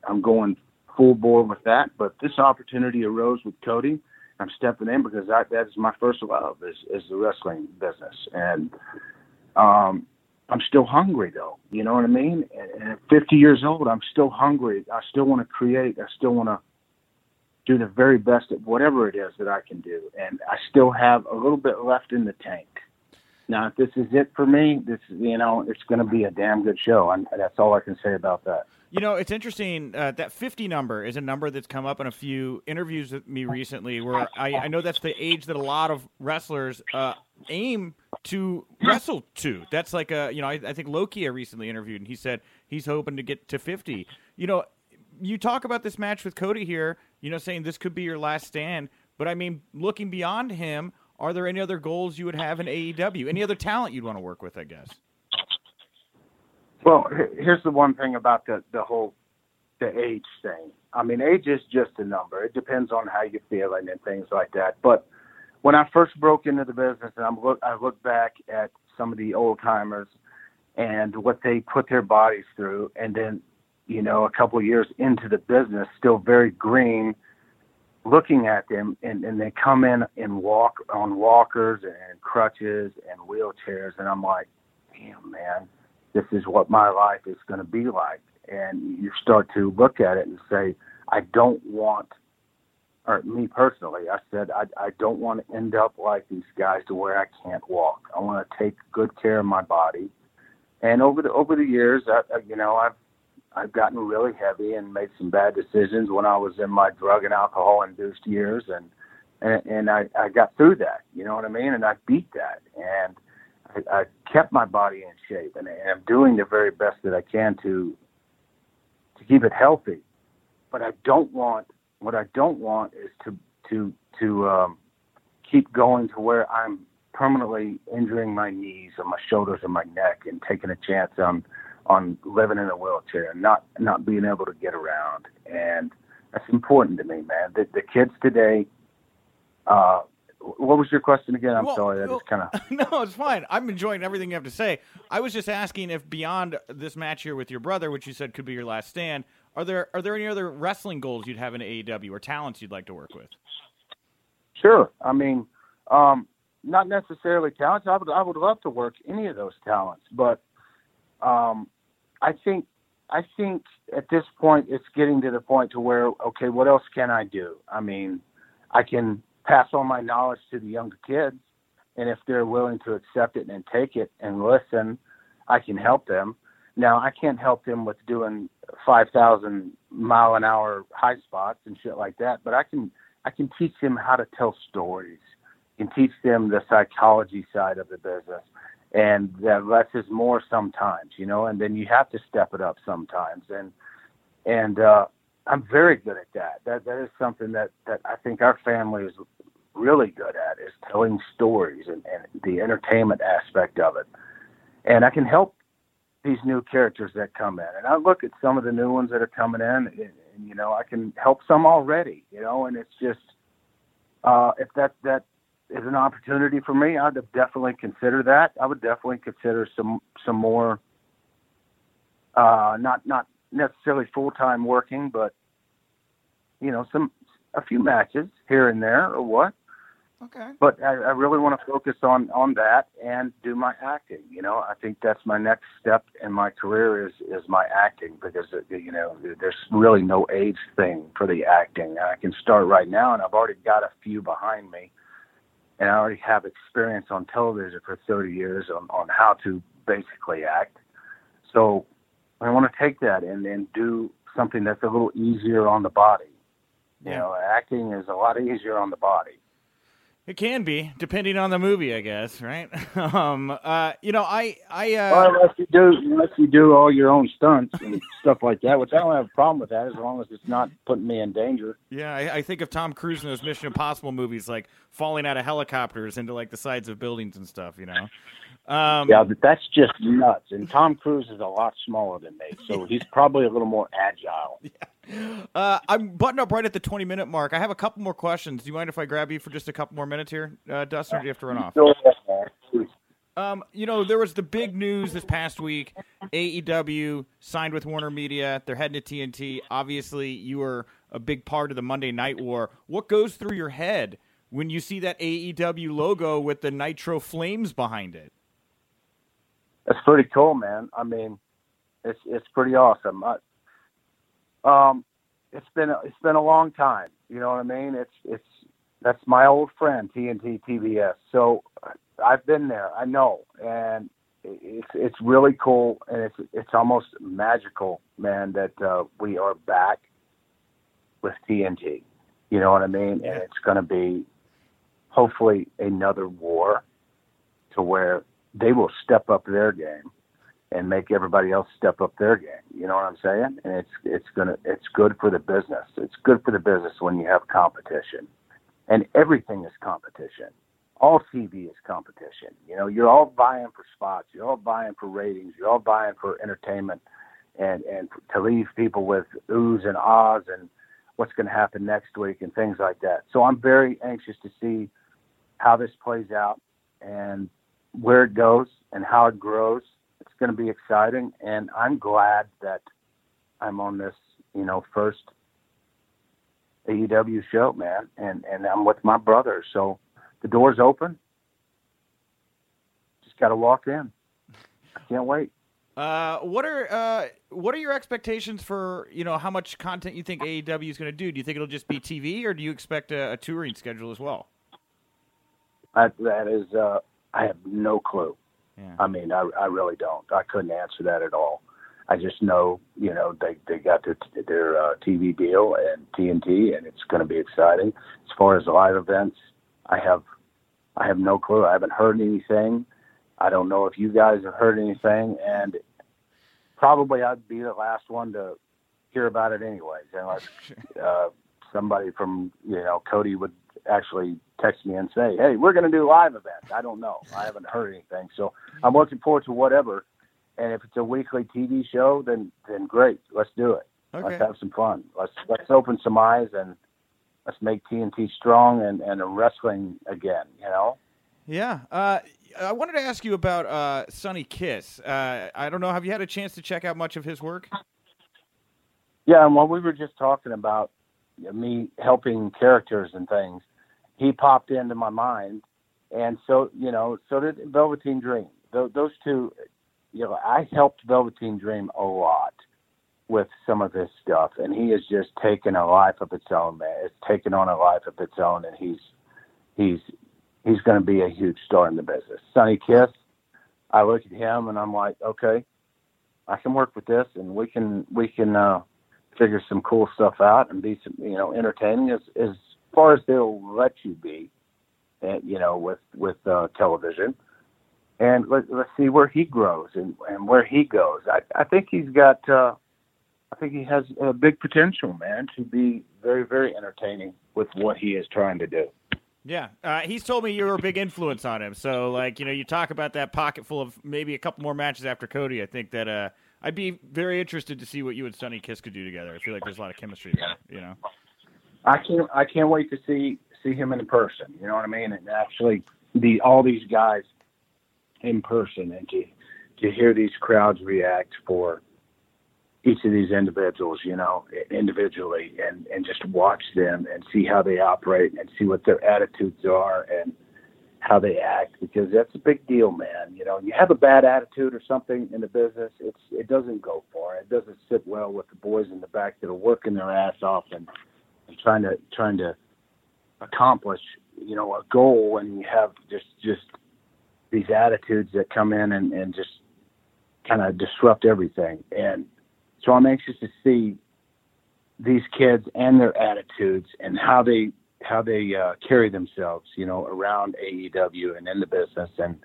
S5: I'm going full bore with that. But this opportunity arose with Cody. I'm stepping in because that that is my first love is is the wrestling business, and um, I'm still hungry though. You know what I mean? And, and at 50 years old, I'm still hungry. I still want to create. I still want to do the very best at whatever it is that I can do. And I still have a little bit left in the tank. Now, if this is it for me, this you know, it's going to be a damn good show, and that's all I can say about that.
S1: You know, it's interesting. Uh, that 50 number is a number that's come up in a few interviews with me recently, where I, I know that's the age that a lot of wrestlers uh, aim to wrestle to. That's like a, you know, I, I think Loki recently interviewed, and he said he's hoping to get to 50. You know, you talk about this match with Cody here, you know, saying this could be your last stand. But I mean, looking beyond him, are there any other goals you would have in AEW? Any other talent you'd want to work with? I guess.
S5: Well, here's the one thing about the the whole the age thing. I mean, age is just a number. It depends on how you're feeling and things like that. But when I first broke into the business, and I'm look, I look back at some of the old timers and what they put their bodies through, and then you know, a couple of years into the business, still very green, looking at them and, and they come in and walk on walkers and crutches and wheelchairs and I'm like, damn man, this is what my life is going to be like. And you start to look at it and say, I don't want, or me personally, I said, I, I don't want to end up like these guys to where I can't walk. I want to take good care of my body. And over the over the years, I, you know, I've I've gotten really heavy and made some bad decisions when I was in my drug and alcohol induced years and and, and I, I got through that, you know what I mean? And I beat that and I, I kept my body in shape and I'm doing the very best that I can to to keep it healthy. But I don't want what I don't want is to to to um keep going to where I'm permanently injuring my knees or my shoulders or my neck and taking a chance on on living in a wheelchair and not not being able to get around. And that's important to me, man. The, the kids today. Uh, what was your question again? I'm
S1: Well,
S5: sorry. I
S1: well,
S5: just kind of.
S1: no, it's fine. I'm enjoying everything you have to say. I was just asking if beyond this match here with your brother, which you said could be your last stand, are there are there any other wrestling goals you'd have in AEW or talents you'd like to work with?
S5: Sure. I mean, um, not necessarily talents. I would I would love to work any of those talents, but um, I think I think at this point it's getting to the point to where okay, what else can I do? I mean, I can pass on my knowledge to the younger kids, and if they're willing to accept it and take it and listen, I can help them. Now I can't help them with doing five thousand mile an hour high spots and shit like that, but I can I can teach them how to tell stories, can teach them the psychology side of the business, and that less is more sometimes, you know. And then you have to step it up sometimes, and and uh, I'm very good at that. That that is something that that I think our family is really good at is telling stories and, and the entertainment aspect of it. And I can help these new characters that come in. And I look at some of the new ones that are coming in, and, and you know, I can help some already. You know, and it's just uh, if that that is an opportunity for me, I'd definitely consider that. I would definitely consider some some more, uh, not not necessarily full time working, but you know, some a few matches here and there or what
S1: Okay.
S5: but I, I really want to focus on on that and do my acting. You know, I think that's my next step in my career is is my acting because uh, you know there's really no age thing for the acting. I can start right now, and I've already got a few behind me, and I already have experience on television for 30 years on on how to basically act. So I want to take that and then do something that's a little easier on the body. You
S1: Yeah.
S5: know, acting is a lot easier on the body.
S1: It can be, depending on the movie, I guess, right? *laughs* um, uh, you know, I, I, uh,
S5: Well, unless you do, unless you do all your own stunts and *laughs* stuff like that, which I don't have a problem with that as long as it's not putting me in danger.
S1: yeah, I, I think of Tom Cruise in those Mission Impossible movies, like falling out of helicopters into like the sides of buildings and stuff. You know. Um,
S5: Yeah, but that's just nuts. And Tom Cruise is a lot smaller than me, so he's probably a little more agile. *laughs*
S1: Uh, I'm buttoned up right at the 20 minute mark. I have a couple more questions. Do you mind if I grab you for just a couple more minutes here, uh, Dustin, or do you have to run off?
S5: Go ahead, man.
S1: Um, you know, there was the big news this past week. AEW signed with Warner Media. They're heading to TNT. Obviously, you were a big part of the Monday Night War. What goes through your head when you see that AEW logo with the Nitro Flames behind it?
S5: That's pretty cool, man. I mean, it's it's pretty awesome. I, um, it's been a, it's been a long time. You know what I mean? It's it's that's my old friend TNT TBS. So I've been there. I know, and it's it's really cool, and it's it's almost magical, man, that uh, we are back with TNT. You know what I mean?
S1: Yeah.
S5: And it's going to be hopefully another war to where they will step up their game and make everybody else step up their game. You know what I'm saying? And it's it's gonna it's good for the business. It's good for the business when you have competition, and everything is competition. All TV is competition. You know, you're all vying for spots. You're all vying for ratings. You're all vying for entertainment, and and to leave people with oohs and ahs and what's going to happen next week and things like that. So I'm very anxious to see how this plays out and where it goes and how it grows. Going to be exciting, and I'm glad that I'm on this, you know, first AEW show, man, and and I'm with my brother, so the door's open. Just got to walk in. I can't wait.
S1: Uh, what are uh, what are your expectations for you know how much content you think AEW is going to do? Do you think it'll just be TV, or do you expect a, a touring schedule as well?
S5: I, that is, uh, I have no clue.
S1: Yeah.
S5: I mean, I, I really don't. I couldn't answer that at all. I just know, you know, they they got their their uh, TV deal and TNT, and it's going to be exciting. As far as live events, I have I have no clue. I haven't heard anything. I don't know if you guys have heard anything, and probably I'd be the last one to hear about it anyways, unless *laughs* uh, somebody from you know Cody would actually text me and say, "Hey, we're going to do live events." I don't know. I haven't heard anything, so I'm looking forward to whatever. And if it's a weekly TV show, then then great. Let's do it.
S1: Okay.
S5: Let's have some fun. Let's let's open some eyes and let's make TNT strong and and wrestling again. You know.
S1: Yeah. Uh, I wanted to ask you about uh, Sonny Kiss. Uh, I don't know. Have you had a chance to check out much of his work?
S5: Yeah, and when we were just talking about me helping characters and things, he popped into my mind, and so you know, so did Velveteen Dream. Those, those two, you know, I helped Velveteen Dream a lot with some of his stuff, and he has just taken a life of its own, man. It's taken on a life of its own, and he's he's he's going to be a huge star in the business. Sonny Kiss, I look at him and I'm like, okay, I can work with this, and we can we can uh, figure some cool stuff out and be some you know entertaining as as far as they'll let you be, and you know with with uh, television. And let, let's see where he grows and, and where he goes. I, I think he's got. Uh, I think he has a big potential, man, to be very, very entertaining with what he is trying to do.
S1: Yeah, uh, he's told me you're a big influence on him. So, like, you know, you talk about that pocket full of maybe a couple more matches after Cody. I think that uh, I'd be very interested to see what you and Sonny Kiss could do together. I feel like there's a lot of chemistry there. You know,
S5: I can't. I can't wait to see see him in person. You know what I mean? And actually, the all these guys in person, and to to hear these crowds react for each of these individuals, you know, individually, and and just watch them and see how they operate and see what their attitudes are and how they act because that's a big deal, man. You know, you have a bad attitude or something in the business, it's it doesn't go far. It doesn't sit well with the boys in the back that are working their ass off and, and trying to trying to accomplish, you know, a goal and you have just just these attitudes that come in and, and just kind of disrupt everything. And so I'm anxious to see these kids and their attitudes and how they how they uh, carry themselves, you know, around AEW and in the business and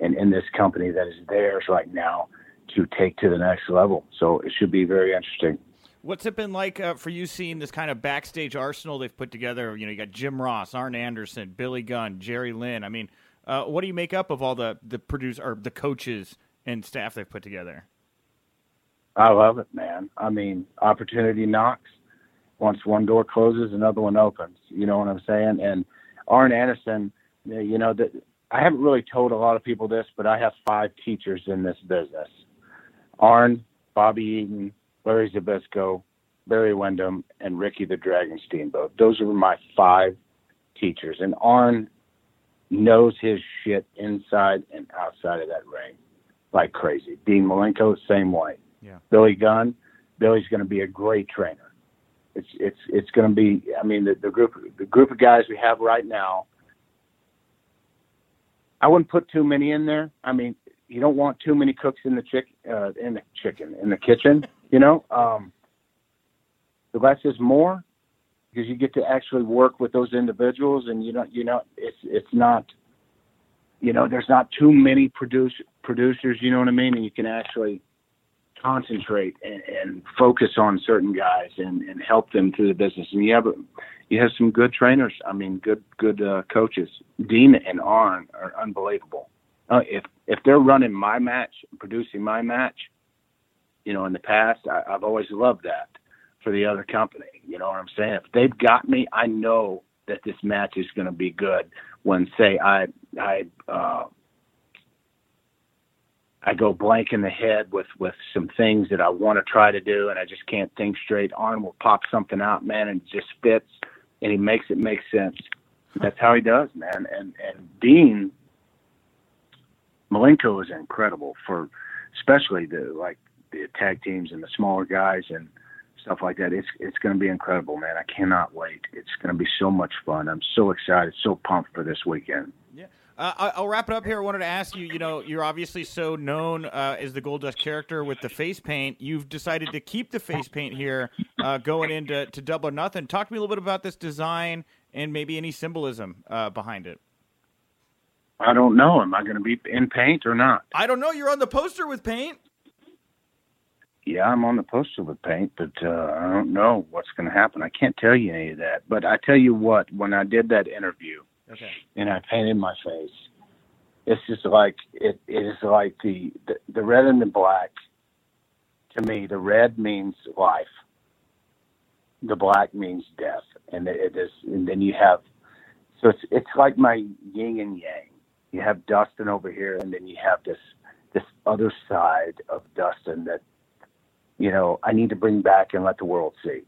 S5: and in this company that is theirs right now to take to the next level. So it should be very interesting.
S1: What's it been like uh, for you seeing this kind of backstage arsenal they've put together? You know, you got Jim Ross, Arn Anderson, Billy Gunn, Jerry Lynn. I mean, uh, what do you make up of all the the produce or the coaches and staff they've put together?
S5: I love it, man. I mean, opportunity knocks. Once one door closes, another one opens. You know what I'm saying? And Arn Anderson, you know, that I haven't really told a lot of people this, but I have five teachers in this business: Arn, Bobby Eaton, Larry Zbyszko, Barry Windham, and Ricky the Dragon Steamboat. Those are my five teachers, and Arn knows his shit inside and outside of that ring like crazy. Dean Malenko, same way.
S1: Yeah.
S5: Billy Gunn, Billy's going to be a great trainer. It's it's it's going to be. I mean, the, the group the group of guys we have right now. I wouldn't put too many in there. I mean, you don't want too many cooks in the chick uh, in the chicken in the kitchen. You know, um, the less is more because you get to actually work with those individuals, and you don't you know it's it's not you know there's not too many produce producers. You know what I mean, and you can actually concentrate and, and focus on certain guys and, and help them through the business. And you have you have some good trainers. I mean, good good uh, coaches. Dean and Arn are unbelievable. Uh, if if they're running my match, producing my match, you know, in the past, I, I've always loved that for the other company. You know what I'm saying? If they've got me, I know that this match is going to be good. When say I I uh, I go blank in the head with with some things that I want to try to do, and I just can't think straight. Arn will pop something out, man, and it just fits, and he makes it make sense. That's how he does, man. And and Dean Malenko is incredible for, especially the like the tag teams and the smaller guys and stuff like that. It's it's going to be incredible, man. I cannot wait. It's going to be so much fun. I'm so excited, so pumped for this weekend.
S1: Yeah. Uh, I'll wrap it up here. I wanted to ask you. You know, you're obviously so known uh, as the Goldust character with the face paint. You've decided to keep the face paint here, uh, going into to Double or Nothing. Talk to me a little bit about this design and maybe any symbolism uh, behind it.
S5: I don't know. Am I going to be in paint or not?
S1: I don't know. You're on the poster with paint.
S5: Yeah, I'm on the poster with paint, but uh, I don't know what's going to happen. I can't tell you any of that. But I tell you what, when I did that interview,
S1: okay.
S5: and I painted my face, it's just like it. It is like the, the the red and the black. To me, the red means life. The black means death, and it is. And then you have, so it's it's like my yin and yang. You have Dustin over here, and then you have this this other side of Dustin that you know, I need to bring back and let the world see.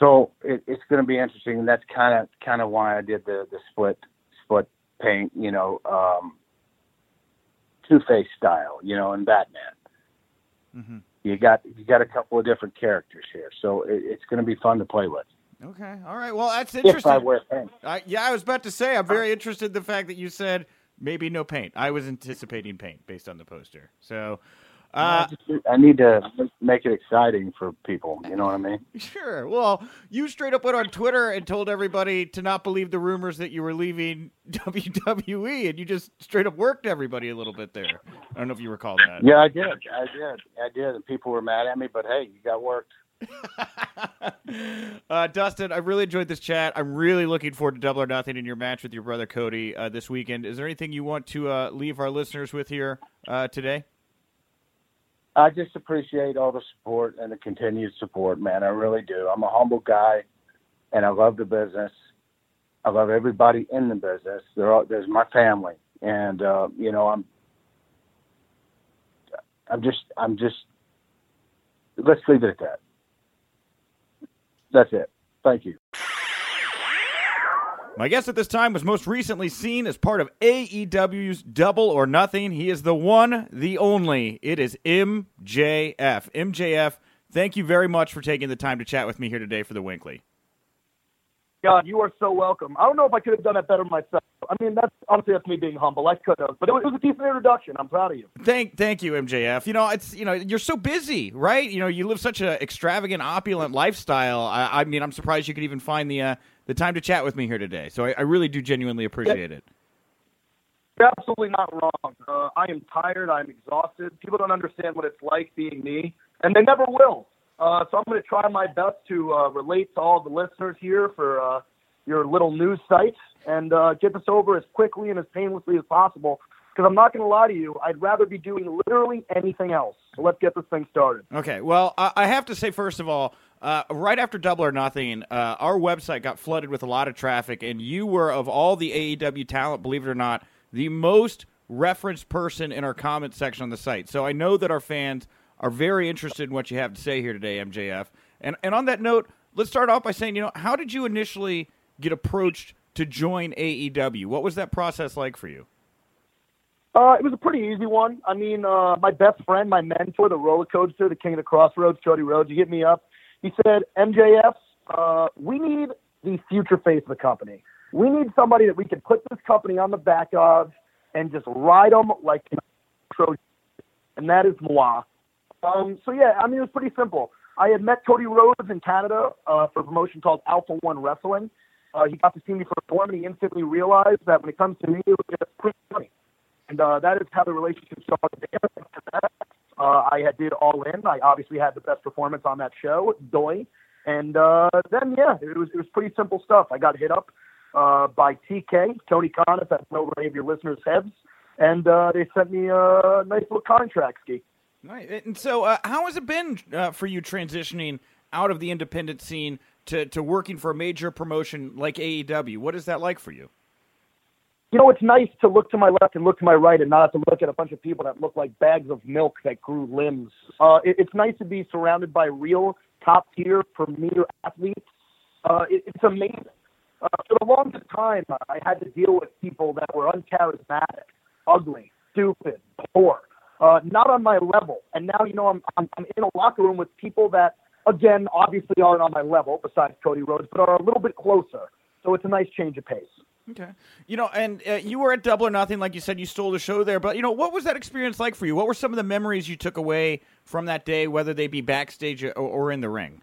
S5: So it, it's going to be interesting, and that's kind of kind of why I did the the split split paint, you know, um, Two Face style, you know, in Batman.
S1: Mm-hmm.
S5: You got you got a couple of different characters here, so it, it's going to be fun to play with.
S1: Okay, all right. Well, that's interesting.
S5: If I wear paint.
S1: Uh, yeah, I was about to say, I'm very interested in the fact that you said maybe no paint. I was anticipating paint based on the poster. So, uh,
S5: I, just, I need to make it exciting for people. You know what I mean? *laughs*
S1: Sure. Well, you straight up went on Twitter and told everybody to not believe the rumors that you were leaving *laughs* WWE, and you just straight up worked everybody a little bit there. I don't know if you recall that.
S5: Yeah, I did. I did. I did. And people were mad at me, but hey, you got worked. *laughs*
S1: uh, Dustin, I really enjoyed this chat. I'm really looking forward to Double or Nothing in your match with your brother Cody uh, this weekend. Is there anything you want to uh, leave our listeners with here uh, today?
S5: I just appreciate all the support and the continued support, man. I really do. I'm a humble guy, and I love the business. I love everybody in the business. They're all, there's my family, and uh, you know, I'm, I'm just, I'm just. Let's leave it at that. That's it. Thank you.
S1: My guest at this time was most recently seen as part of AEW's Double or Nothing. He is the one, the only. It is MJF. MJF, thank you very much for taking the time to chat with me here today for the WINCLY.
S6: God, you are so welcome. I don't know if I could have done it better myself. I mean, that's honestly that's me being humble. I could have, but it was, it was a decent introduction. I'm proud of you.
S1: Thank, thank you, MJF. You know, it's you know you're so busy, right? You know, you live such an extravagant, opulent lifestyle. I, I mean, I'm surprised you could even find the uh, the time to chat with me here today. So I, I really do genuinely appreciate
S6: yeah.
S1: it.
S6: You're absolutely not wrong. Uh, I am tired. I'm exhausted. People don't understand what it's like being me, and they never will. Uh, so I'm going to try my best to uh, relate to all the listeners here for uh, your little news site and uh, get this over as quickly and as painlessly as possible. Because I'm not going to lie to you, I'd rather be doing literally anything else. So let's get this thing started.
S1: Okay. Well, I, I have to say, first of all, uh, right after Double or Nothing, uh, our website got flooded with a lot of traffic, and you were, of all the AEW talent, believe it or not, the most referenced person in our comment section on the site. So I know that our fans are very interested in what you have to say here today, MJF. And and on that note, let's start off by saying, you know, how did you initially get approached to join AEW? What was that process like for you?
S6: Uh, it was a pretty easy one. I mean, uh, my best friend, my mentor, the roller coaster, the king of the crossroads, Cody Rhodes, he hit me up. He said, MJF, uh, we need the future face of the company. We need somebody that we can put this company on the back of and just ride them like Trojan. And that is moi. Um, so yeah, I mean, it was pretty simple. I had met Cody Rhodes in Canada uh, for a promotion called Alpha One Wrestling. Uh, he got to see me perform, and he instantly realized that when it comes to me, it was pretty funny. And uh, that is how the relationship started. Uh, I had did all in. I obviously had the best performance on that show, Doy. And uh, then yeah, it was it was pretty simple stuff. I got hit up uh, by TK Tony Khan, if that's over any of your listeners' heads, and uh, they sent me a nice little contract ski.
S1: Right. And so, uh, how has it been uh, for you transitioning out of the independent scene to, to working for a major promotion like AEW? What is that like for you?
S6: You know, it's nice to look to my left and look to my right and not have to look at a bunch of people that look like bags of milk that grew limbs. Uh, it, it's nice to be surrounded by real top tier premier athletes. Uh, it, it's amazing. Uh, for the longest time, I had to deal with people that were uncharismatic, ugly, stupid, poor, uh, not on my level. And now, you know, I'm, I'm, I'm in a locker room with people that, again, obviously aren't on my level, besides Cody Rhodes, but are a little bit closer. So it's a nice change of pace.
S1: Okay. You know, and uh, you were at Double or Nothing, like you said, you stole the show there. But you know, what was that experience like for you? What were some of the memories you took away from that day, whether they be backstage or, or in the ring?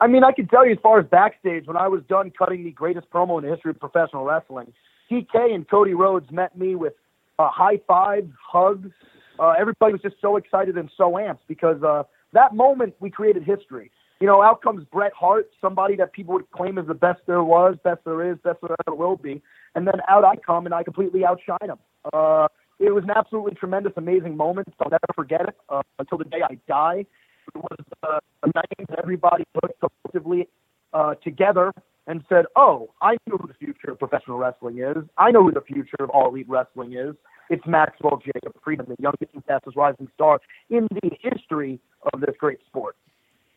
S6: I mean, I can tell you as far as backstage, when I was done cutting the greatest promo in the history of professional wrestling, TK and Cody Rhodes met me with high fives, hugs. Uh, everybody was just so excited and so amped because uh, that moment we created history. You know, out comes Bret Hart, somebody that people would claim is the best there was, best there is, best there ever will be, and then out I come and I completely outshine him. Uh, it was an absolutely tremendous, amazing moment. I'll never forget it uh, until the day I die. It was uh, a night that everybody put collectively uh, together and said, "Oh, I know who the future of professional wrestling is. I know who the future of all elite wrestling is. It's Maxwell Jacob Friedman, the youngest and fastest rising star in the history of this great sport."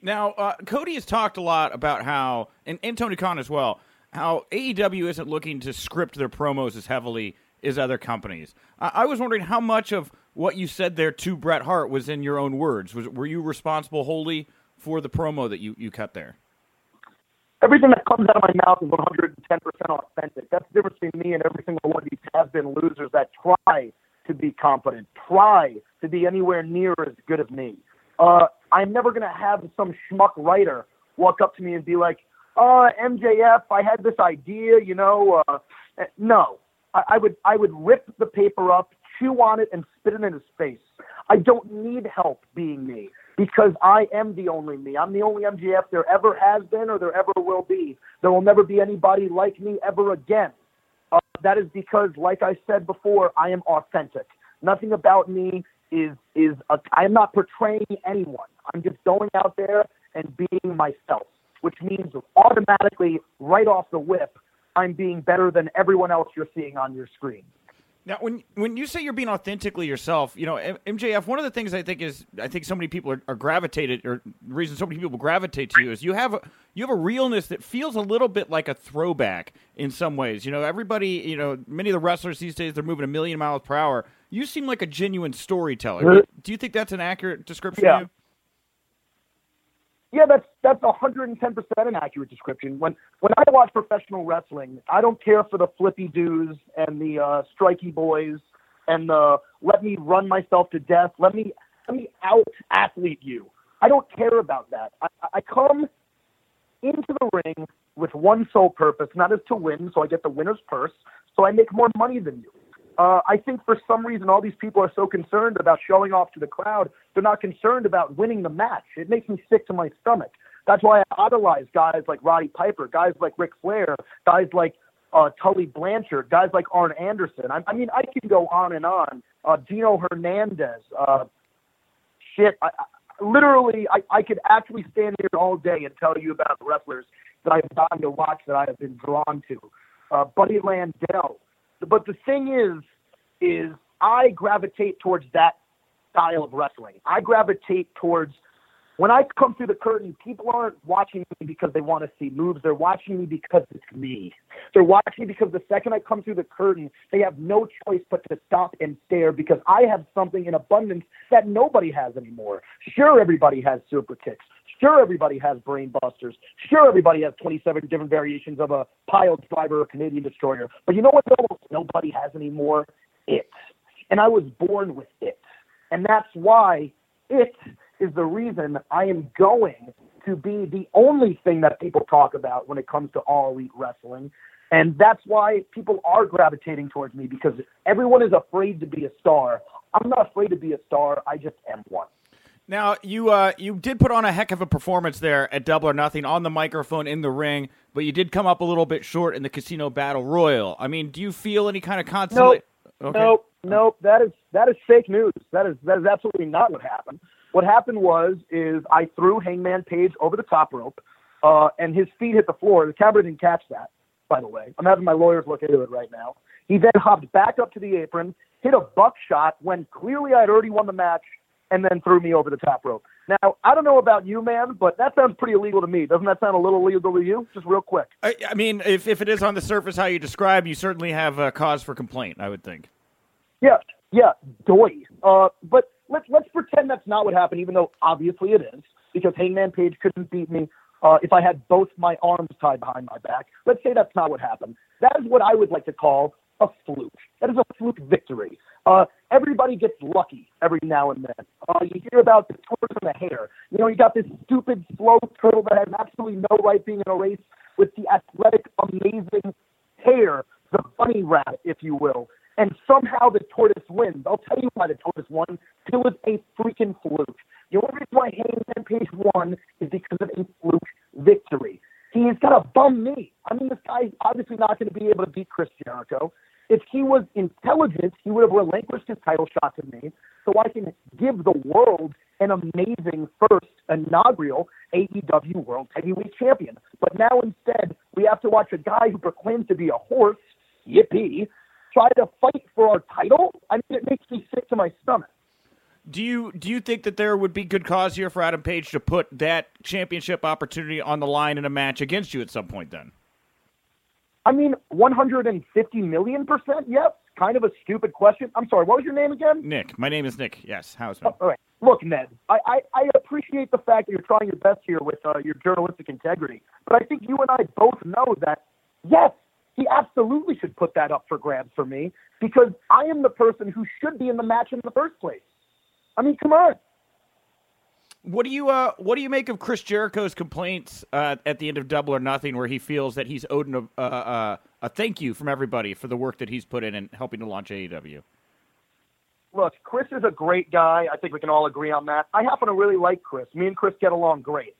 S1: Now, uh, Cody has talked a lot about how, and, and Tony Khan as well, how AEW isn't looking to script their promos as heavily as other companies. I was wondering how much of what you said there to Bret Hart was in your own words. Was were you responsible wholly for the promo that you, you cut there?
S6: Everything that comes out of my mouth is 110% authentic. That's the difference between me and every single one of these has-been losers that try to be competent, try to be anywhere near as good as me. Uh, I'm never going to have some schmuck writer walk up to me and be like, uh, MJF, I had this idea, you know, uh, no, I, I would, I would rip the paper up, chew on it and spit it in his face. I don't need help being me because I am the only me. I'm the only MJF there ever has been or there ever will be. There will never be anybody like me ever again. Uh, that is because, like I said before, I am authentic. Nothing about me is is a, I am not portraying anyone. I'm just going out there and being myself, which means automatically, right off the whip, I'm being better than everyone else you're seeing on your screen.
S1: Now, when when you say you're being authentically yourself, you know MJF. One of the things I think is I think so many people are, are gravitated, or the reason so many people gravitate to you is you have a, you have a realness that feels a little bit like a throwback in some ways. You know, everybody, you know, many of the wrestlers these days they're moving a million miles per hour. You seem like a genuine storyteller. Do you think that's an accurate description
S6: yeah.
S1: of you?
S6: Yeah, that's that's 110% an accurate description. When when I watch professional wrestling, I don't care for the flippy dudes and the uh, strikey boys and the let me run myself to death. Let me let me out athlete you. I don't care about that. I, I come into the ring with one sole purpose, and that is to win, so I get the winner's purse, so I make more money than you. Uh, I think for some reason all these people are so concerned about showing off to the crowd, they're not concerned about winning the match. It makes me sick to my stomach. That's why I idolize guys like Roddy Piper, guys like Ric Flair, guys like uh, Tully Blanchard, guys like Arn Anderson. I, I mean, I can go on and on. Uh, Gino Hernandez. Uh, shit, I, I, literally, I, I could actually stand here all day and tell you about the wrestlers that I've gotten to watch that I have been drawn to. Uh, Buddy Landel, but the thing is, is I gravitate towards that style of wrestling. I gravitate towards when I come through the curtain, people aren't watching me because they want to see moves. They're watching me because it's me. They're watching me because the second I come through the curtain, they have no choice but to stop and stare because I have something in abundance that nobody has anymore. Sure, everybody has super kicks. Sure, everybody has brain busters. Sure, everybody has 27 different variations of a pile driver or Canadian destroyer. But you know what almost nobody has anymore? It. And I was born with it. And that's why it is the reason I am going to be the only thing that people talk about when it comes to all elite wrestling. And that's why people are gravitating towards me because everyone is afraid to be a star. I'm not afraid to be a star. I just am one.
S1: Now you uh, you did put on a heck of a performance there at Double or Nothing on the microphone in the ring, but you did come up a little bit short in the Casino Battle Royale. I mean, do you feel any kind of consolation?
S6: Nope. Okay. Nope. Nope. That is that is fake news. That is that is absolutely not what happened. What happened was is I threw Hangman Page over the top rope, uh, and his feet hit the floor. The camera didn't catch that. by the way. I'm having my lawyers look into it right now. He then hopped back up to the apron, hit a buckshot when clearly I'd already won the match, and then threw me over the top rope. Now, I don't know about you, man, but that sounds pretty illegal to me. Doesn't that sound a little illegal to you? Just real quick.
S1: I, I mean, if, if it is on the surface how you describe, you certainly have a cause for complaint, I would think.
S6: Yeah, yeah, doy. Uh, but let's let's pretend that's not what happened, even though obviously it is, because Hangman Page couldn't beat me uh, if I had both my arms tied behind my back. Let's say that's not what happened. That is what I would like to call a fluke. That is a fluke victory. Uh, everybody gets lucky every now and then. Uh, you hear about the tortoise and the hare. You know, you got this stupid, slow turtle that has absolutely no right being in a race with the athletic, amazing hare, the bunny rabbit, if you will. And somehow the tortoise wins. I'll tell you why the tortoise won. It was a freaking fluke. The only reason why Hangman Page won is because of a fluke victory. He's got a bum knee. I mean, this guy's obviously not going to be able to beat Chris Jericho. If he was intelligent, he would have relinquished his title shot to me so I can give the world an amazing first inaugural AEW World Heavyweight Champion. But now instead, we have to watch a guy who proclaims to be a horse, yippee, try to fight for our title. I mean, it makes me sick to my stomach.
S1: Do you do you think that there would be good cause here for Adam Page to put that championship opportunity on the line in a match against you at some point? Then,
S6: I mean, 150 million percent yes. Kind of a stupid question. I'm sorry. What was your name again?
S1: Nick. My name is Nick. Yes, Hausman.
S6: Oh, all right. Look, Ned. I, I, I appreciate the fact that you're trying your best here with uh, your journalistic integrity, but I think you and I both know that yes, he absolutely should put that up for grabs for me because I am the person who should be in the match in the first place. I mean, come on.
S1: What do you uh, what do you make of Chris Jericho's complaints uh, at the end of Double or Nothing, where he feels that he's owed a, uh, uh, a thank you from everybody for the work that he's put in and helping to launch AEW?
S6: Look, Chris is a great guy. I think we can all agree on that. I happen to really like Chris. Me and Chris get along great.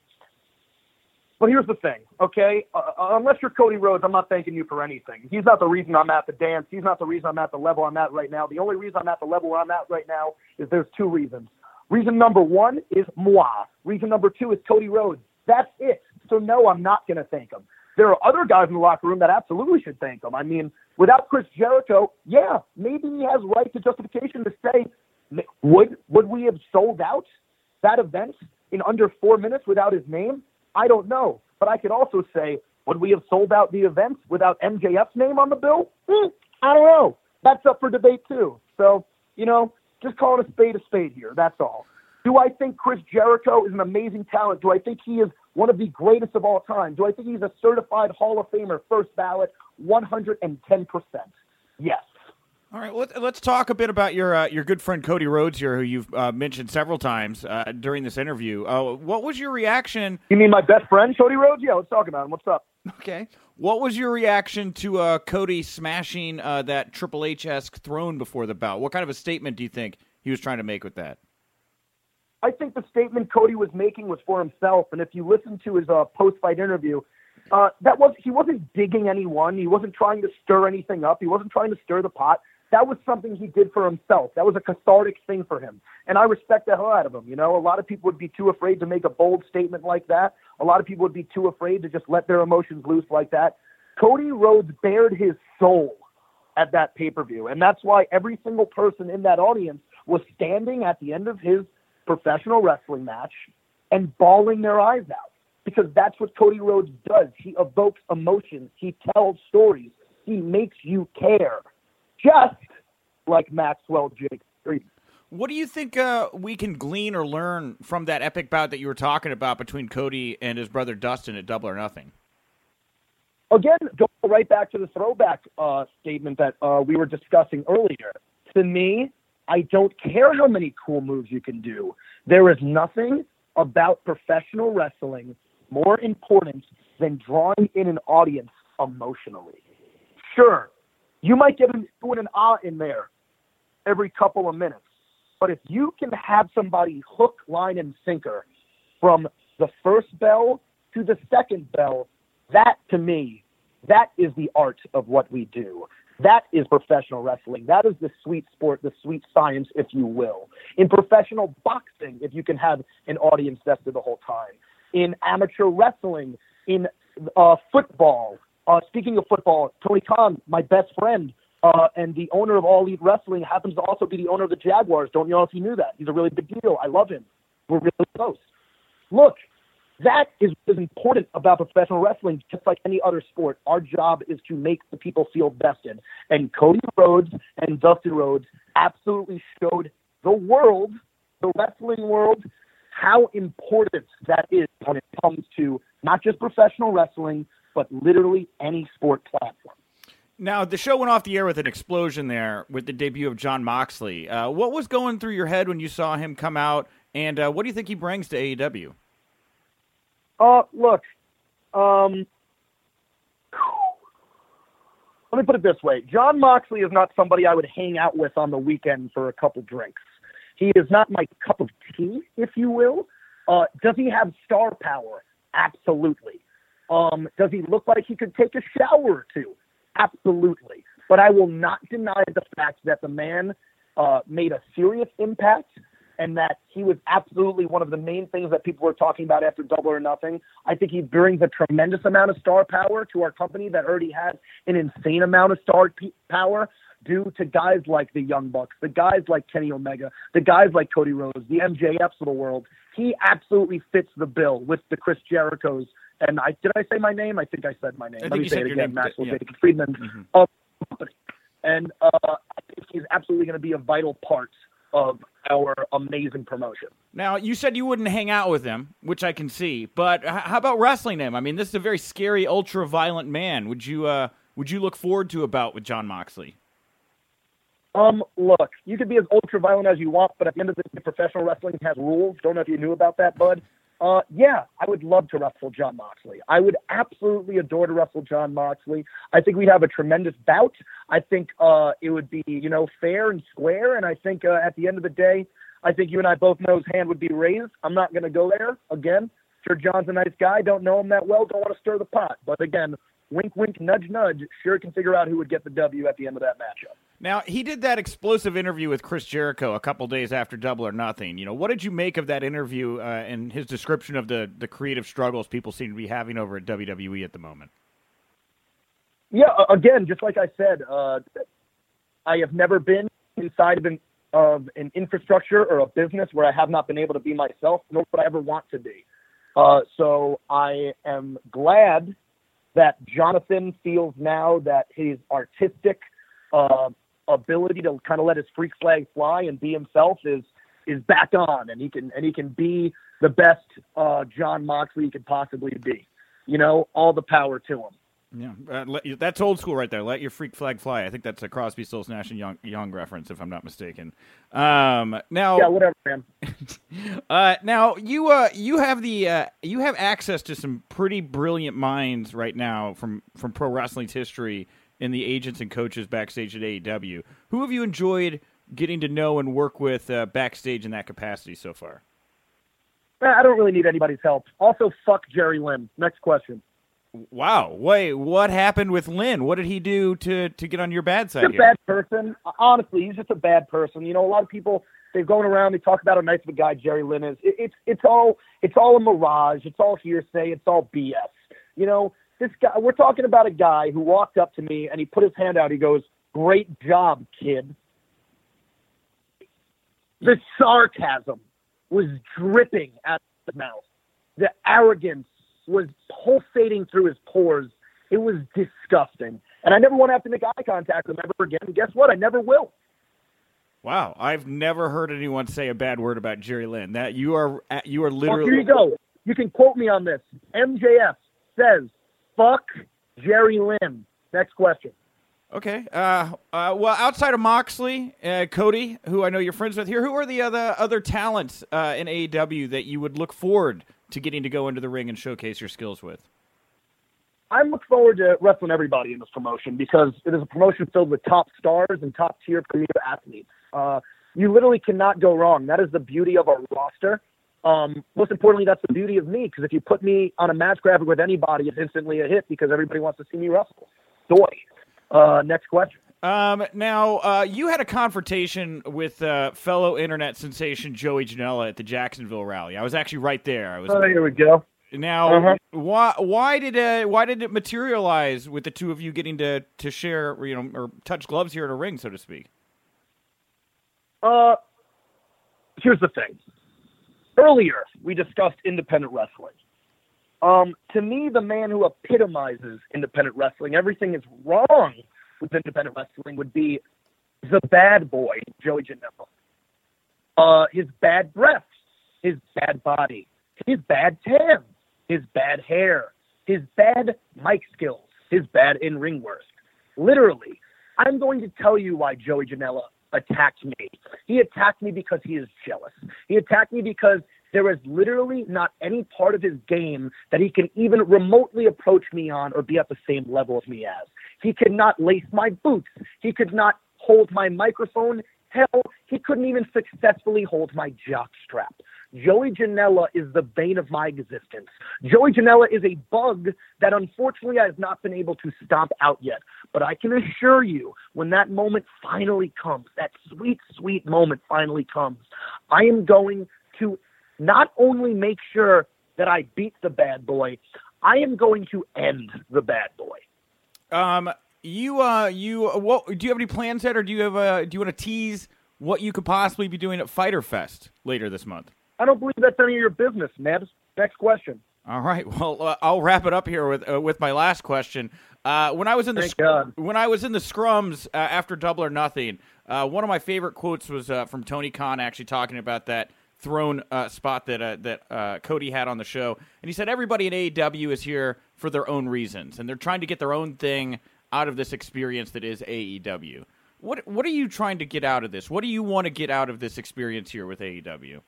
S6: But here's the thing, okay? Uh, unless you're Cody Rhodes, I'm not thanking you for anything. He's not the reason I'm at the dance. He's not the reason I'm at the level I'm at right now. The only reason I'm at the level I'm at right now is there's two reasons. Reason number one is moi. Reason number two is Cody Rhodes. That's it. So no, I'm not going to thank him. There are other guys in the locker room that absolutely should thank him. I mean, without Chris Jericho, yeah, maybe he has right to justification to say, would would we have sold out that event in under four minutes without his name? I don't know. But I could also say, would we have sold out the event without MJF's name on the bill? Hmm, I don't know. That's up for debate too. So, you know, just call it a spade a spade here. That's all. Do I think Chris Jericho is an amazing talent? Do I think he is one of the greatest of all time? Do I think he's a certified Hall of Famer, first ballot, 110%? Yes.
S1: All right, well, let's talk a bit about your uh, your good friend Cody Rhodes here, who you've uh, mentioned several times uh, during this interview. Uh, what was your reaction?
S6: You mean my best friend, Cody Rhodes? Yeah, let's talk about him. What's up?
S1: Okay. What was your reaction to uh, Cody smashing uh, that Triple H esque throne before the bout? What kind of a statement do you think he was trying to make with that?
S6: I think the statement Cody was making was for himself, and if you listen to his post fight interview, that was he wasn't digging anyone. He wasn't trying to stir anything up. He wasn't trying to stir the pot that was something he did for himself. That was a cathartic thing for him. And I respect the hell out of him. You know, a lot of people would be too afraid to make a bold statement like that. A lot of people would be too afraid to just let their emotions loose like that. Cody Rhodes bared his soul at that pay per view. And that's why every single person in that audience was standing at the end of his professional wrestling match and bawling their eyes out. Because that's what Cody Rhodes does. He evokes emotions, he tells stories, he makes you care just like Maxwell Jake
S1: What do you think uh, we can glean or learn from that epic bout that you were talking about between Cody and his brother Dustin at Double or Nothing?
S6: Again, go right back to the throwback uh, statement that uh, we were discussing earlier. To me, I don't care how many cool moves you can do. There is nothing about professional wrestling more important than drawing in an audience emotionally. Sure, you might get an an ah in there every couple of minutes. But if you can have somebody hook, line, and sinker from the first bell to the second bell, that to me, that is the art of what we do. That is professional wrestling. That is the sweet sport, the sweet science, if you will. In professional boxing, if you can have an audience vested the whole time. In amateur wrestling, in uh, football, Uh, speaking of football, Tony Khan, my best friend, uh, and the owner of All Elite Wrestling, happens to also be the owner of the Jaguars. Don't y'all know if you knew that. He's a really big deal. I love him. We're really close. Look, that is what is important about professional wrestling, just like any other sport. Our job is to make the people feel vested. And Cody Rhodes and Dustin Rhodes absolutely showed the world, the wrestling world, how important that is when it comes to not just professional wrestling, but literally any sport platform.
S1: Now, the show went off the air with an explosion there with the debut of Jon Moxley. Uh, what was going through your head when you saw him come out, and uh, what do you think he brings to AEW?
S6: Uh, look, um, let me put it this way: Jon Moxley is not somebody I would hang out with on the weekend for a couple drinks. He is not my cup of tea, if you will. Uh, does he have star power? Absolutely. Um, does he look like he could take a shower or two? Absolutely. But I will not deny the fact that the man uh, made a serious impact and that he was absolutely one of the main things that people were talking about after Double or Nothing. I think he brings a tremendous amount of star power to our company that already has an insane amount of star p- power due to guys like the Young Bucks, the guys like Kenny Omega, the guys like Cody Rhodes, the MJFs of the world. He absolutely fits the bill with the Chris Jerichos. And I did I say my name? I think I said my name.
S1: I
S6: Let me say it again, Maxwell
S1: yeah.
S6: Jacob Friedman
S1: mm-hmm.
S6: of the company. And uh, I think he's absolutely going to be a vital part of our amazing promotion.
S1: Now, you said you wouldn't hang out with him, which I can see, but h- how about wrestling him? I mean, this is a very scary, ultra violent man. Would you uh, would you look forward to a bout with Jon Moxley?
S6: Um, look, you could be as ultra violent as you want, but at the end of the day, professional wrestling has rules. Don't know if you knew about that, bud. Uh, yeah, I would love to wrestle Jon Moxley. I would absolutely adore to wrestle Jon Moxley. I think we'd have a tremendous bout. I think uh, it would be, you know, fair and square. And I think uh, at the end of the day, I think you and I both know his hand would be raised. I'm not going to go there again. Sure, Jon's a nice guy. Don't know him that well. Don't want to stir the pot. But again, wink, wink, nudge, nudge. Sure can figure out who would get the W at the end of that matchup.
S1: Now, he did that explosive interview with Chris Jericho a couple days after Double or Nothing. You know, what did you make of that interview uh, and his description of the, the creative struggles people seem to be having over at WWE at the moment?
S6: Yeah, again, just like I said, uh, I have never been inside of an of an infrastructure or a business where I have not been able to be myself, nor would I ever want to be. Uh, so I am glad that Jonathan feels now that his artistic uh, ability to kind of let his freak flag fly and be himself is is back on, and he can and he can be the best uh, Jon Moxley he could possibly be. You know, all the power to him.
S1: Yeah, uh, let you, that's old school right there. Let your freak flag fly. I think that's a Crosby, Stills, Nash and Young, Young reference, if I'm not mistaken. Um, now,
S6: Yeah, whatever, man. *laughs*
S1: uh, now you uh, you have the uh, you have access to some pretty brilliant minds right now from from pro wrestling's history in the agents and coaches backstage at AEW. Who have you enjoyed getting to know and work with uh, backstage in that capacity so far?
S6: I don't really need anybody's help. Also, fuck Jerry Lynn. Next question.
S1: Wow, wait, what happened with Lynn? What did he do to to get on your bad side
S6: He's a bad person. Honestly, he's just a bad person. You know, a lot of people they've gone around. They talk about how nice of a guy Jerry Lynn is. It, it's it's all it's all a mirage. It's all hearsay. It's all BS. You know, this guy. We're talking about a guy who walked up to me and he put his hand out. He goes, "Great job, kid." The sarcasm was dripping out of his mouth. The arrogance was pulsating through his pores. It was disgusting. And I never want to have to make eye contact with him ever again. And guess what? I never will.
S1: Wow, I've never heard anyone say a bad word about Jerry Lynn. That you are uh, you are
S6: Well,
S1: literally
S6: here you go. You can quote me on this. MJF says, fuck Jerry Lynn. Next question.
S1: Okay. Uh, uh, well, outside of Moxley, uh, Cody, who I know you're friends with here, who are the other other talents uh, in AEW that you would look forward to getting to go into the ring and showcase your skills with?
S6: I look forward to wrestling everybody in this promotion because it is a promotion filled with top stars and top tier premier athletes. Uh, you literally cannot go wrong. That is the beauty of our roster. Um, most importantly, that's the beauty of me because if you put me on a match graphic with anybody, it's instantly a hit because everybody wants to see me wrestle. Doy. Uh, next question.
S1: Um, now, uh, you had a confrontation with uh, fellow internet sensation Joey Janela at the Jacksonville rally. I was actually right there. I was
S6: Oh, here we go.
S3: Now,
S6: Uh-huh.
S3: why why did uh, why did it materialize with the two of you getting to to share you know or touch gloves here in a ring, so to speak?
S6: Uh, here's the thing. Earlier, we discussed independent wrestling. Um, to me, the man who epitomizes independent wrestling, everything is wrong with independent wrestling, would be the bad boy, Joey Janela. Uh, his bad breath, his bad body, his bad tan, his bad hair, his bad mic skills, his bad in ring work. Literally, I'm going to tell you why Joey Janela attacked me. He attacked me because he is jealous. He attacked me because there is literally not any part of his game that he can even remotely approach me on or be at the same level as me as. He could not lace my boots. He could not hold my microphone. Hell, he couldn't even successfully hold my jock strap. Joey Janela is the bane of my existence. Joey Janela is a bug that unfortunately I have not been able to stomp out yet. But I can assure you, when that moment finally comes, that sweet, sweet moment finally comes, I am going to not only make sure that I beat the bad boy, I am going to end the bad boy.
S3: Um, you uh, you what do you have any plans yet, or do you have a, do you want to tease what you could possibly be doing at Fyter Fest later this month?
S6: I don't believe that's any of your business, Nebs. Next question.
S3: All right. *laughs* Well, uh, I'll wrap it up here with uh, with my last question. Uh, when I was in the sc- when I was in the scrums uh, after Double or Nothing, uh, one of my favorite quotes was uh, from Tony Khan, actually talking about that throne uh, spot that uh, that uh, Cody had on the show, and he said everybody in AEW is here for their own reasons, and they're trying to get their own thing out of this experience that is AEW. What what are you trying to get out of this? What do you want to get out of this experience here with AEW?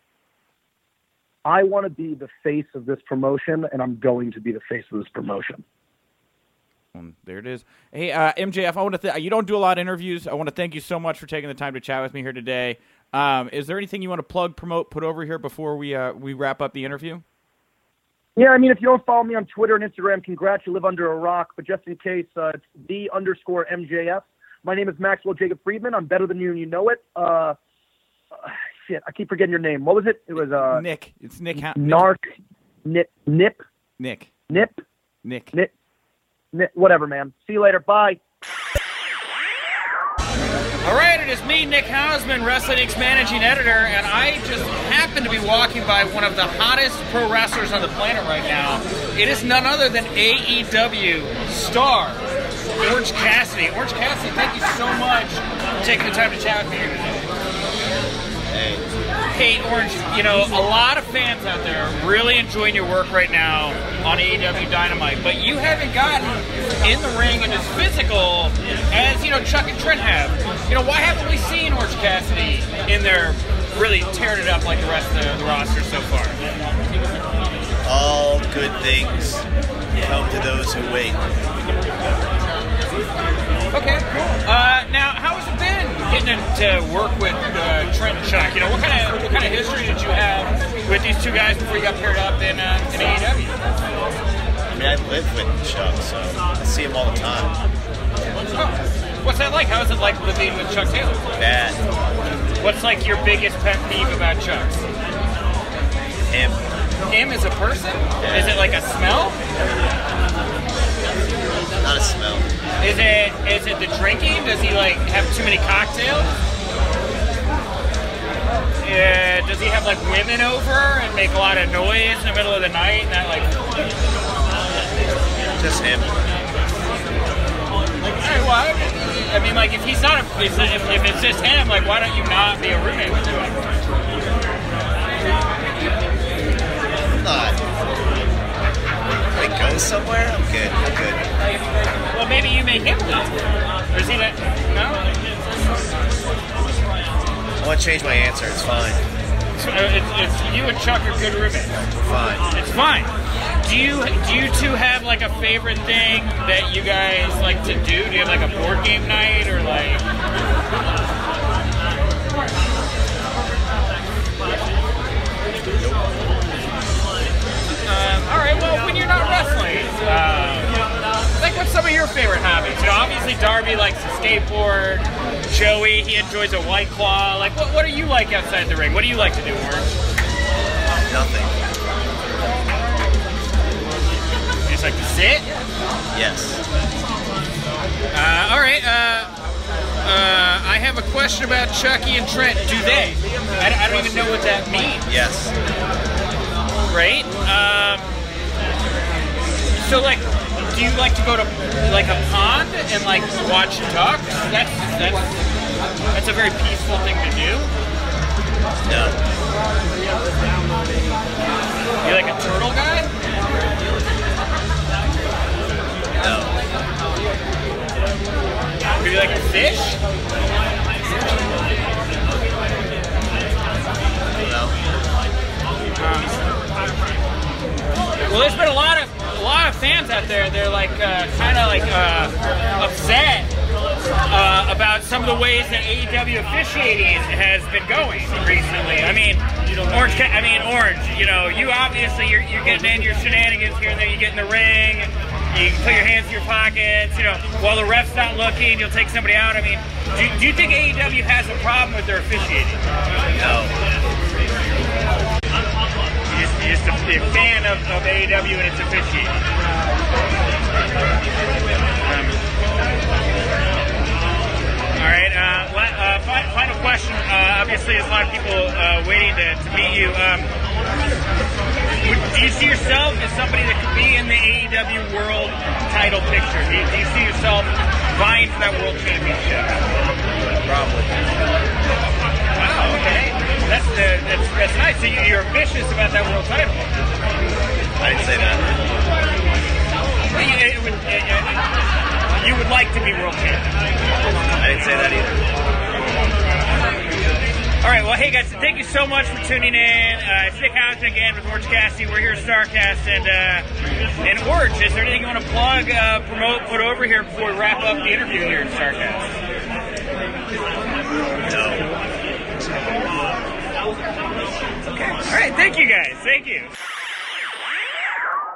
S6: I want to be the face of this promotion, and I'm going to be the face of this promotion.
S3: Um, there it is. Hey, uh, MJF, I want to. Th- you don't do a lot of interviews. I want to thank you so much for taking the time to chat with me here today. Um, is there anything you want to plug, promote, put over here before we uh, we wrap up the interview?
S6: Yeah, I mean, if you don't follow me on Twitter and Instagram, congrats, you live under a rock. But just in case, uh, it's the underscore MJF. My name is Maxwell Jacob Friedman. I'm better than you, and you know it. Uh, *sighs* shit, I keep forgetting your name. What was it? It was uh,
S3: Nick, it's Nick. Ha-
S6: Narc, Nip, Nip,
S3: Nick,
S6: Nip,
S3: Nick.
S6: Nip, Nip. Whatever, man. See you later. Bye.
S3: It is me, Nick Hausman, Wrestling Inc.'s managing editor, and I just happen to be walking by one of the hottest pro wrestlers on the planet right now. It is none other than AEW star Orange Cassidy. Orange Cassidy, thank you so much for taking the time to chat with me here today. Hey, Orange, you know, a lot of fans out there are really enjoying your work right now on AEW Dynamite, but you haven't gotten in the ring and as physical as, you know, Chuck and Trent have. You know, why haven't we seen Orange Cassidy in there really tearing it up like the rest of the, the roster so far?
S7: All good things come to those who wait.
S3: Okay, cool. Uh, now, how it been getting to work with uh, Trent and Chuck? You know, what kind of what kind of history did you have with these two guys before you got paired up in, uh, in AEW?
S7: I mean, I live with Chuck, so I see him all the time.
S3: Oh, what's that like? How is it like living with Chuck Taylor?
S7: Bad.
S3: What's like your biggest pet peeve about Chuck?
S7: Him.
S3: Him as a person? Is it like a smell?
S7: Not a smell.
S3: Is it is it the drinking? Does he like have too many cocktails? Uh, does he have like women over and make a lot of noise in the middle of the night? And that like,
S7: Just him.
S3: Hey, well, I- mean, like if he's not, a, if, if, if it's just him, like why don't you not be a roommate with him?
S7: Not. Go somewhere, I'm good. I'm good.
S3: Well, maybe you make him leave. Or is he that? No.
S7: I want to change my answer. It's fine.
S3: So, uh, it's, it's you and Chuck are good roommates.
S7: Fine.
S3: It's fine. Do you do you two have like a favorite thing that you guys like to do? Do you have like a board game night or like? Right. Well, when you're not wrestling, uh, like what's some of your favorite hobbies? You know, obviously Darby likes to skateboard. Joey, he enjoys a white claw. Like, what what do you like outside the ring? What do you like to do, Orange?
S7: Nothing.
S3: it?
S7: Yes.
S3: Uh, all right. Uh, uh, I have a question about Chucky and Trent. Do they? I, I don't even know what that means.
S7: Yes.
S3: Right? Um, so, like, do you like to go to like a pond and like watch ducks? That's that's that's a very peaceful thing to do.
S7: No.
S3: You like a turtle guy?
S7: No.
S3: Do you like a fish?
S7: No.
S3: Well, there's been a lot of lot of fans out there. They're like uh, kind of like uh, upset uh, about some of the ways that AEW officiating has been going recently. I mean, Orange. I mean, Orange. You know, you obviously you're, you're getting in your shenanigans here and there. You get in the ring. You put your hands in your pockets. You know, while the ref's not looking, you'll take somebody out. I mean, do, do you think AEW has a problem with their officiating?
S7: No.
S3: Just, a, a fan of, of AEW and its officiating. Um, all right. Uh, la- uh, fi- final question. Uh, obviously, there's a lot of people uh, waiting to, to meet you. Um, would, do you see yourself as somebody that could be in the AEW World Title picture? Do you, do you see yourself vying for that World Championship?
S7: Probably.
S3: Wow. Okay. That's the, that's that's nice. So you- you're ambitious about that World Title.
S7: I didn't say that.
S3: You, would, uh, uh, you would like to be world champion.
S7: I didn't say that either.
S3: All right. Well, hey guys, thank you so much for tuning in. Uh, it's Nick Hausman again with Orange Cassidy. We're here at Starcast, and uh, and Orange, is there anything you want to plug, uh, promote, put over here before we wrap up the interview here at Starcast? Okay. All right. Thank you guys. Thank you.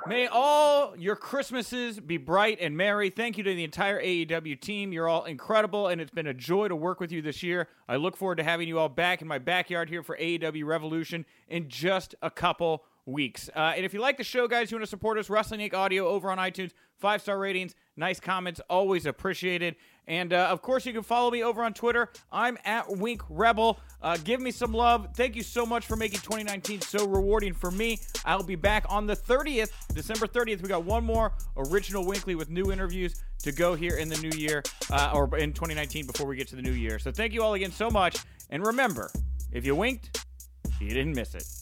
S3: May all your Christmases be bright and merry. Thank you to the entire AEW team. You're all incredible, and it's been a joy to work with you this year. I look forward to having you all back in my backyard here for AEW Revolution in just a couple weeks. Uh, and if you like the show, guys, you want to support us, Wrestling Inc. Audio over on iTunes, five star ratings, nice comments, always appreciated. And uh, of course, you can follow me over on Twitter. I'm at Wink Rebel. Uh, give me some love. Thank you so much for making 2019 so rewarding for me. I'll be back on the 30th, December 30th. We got one more original WINCLY with new interviews to go here in the new year uh, or in 2019 before we get to the new year. So thank you all again so much. And remember, if you winked, you didn't miss it.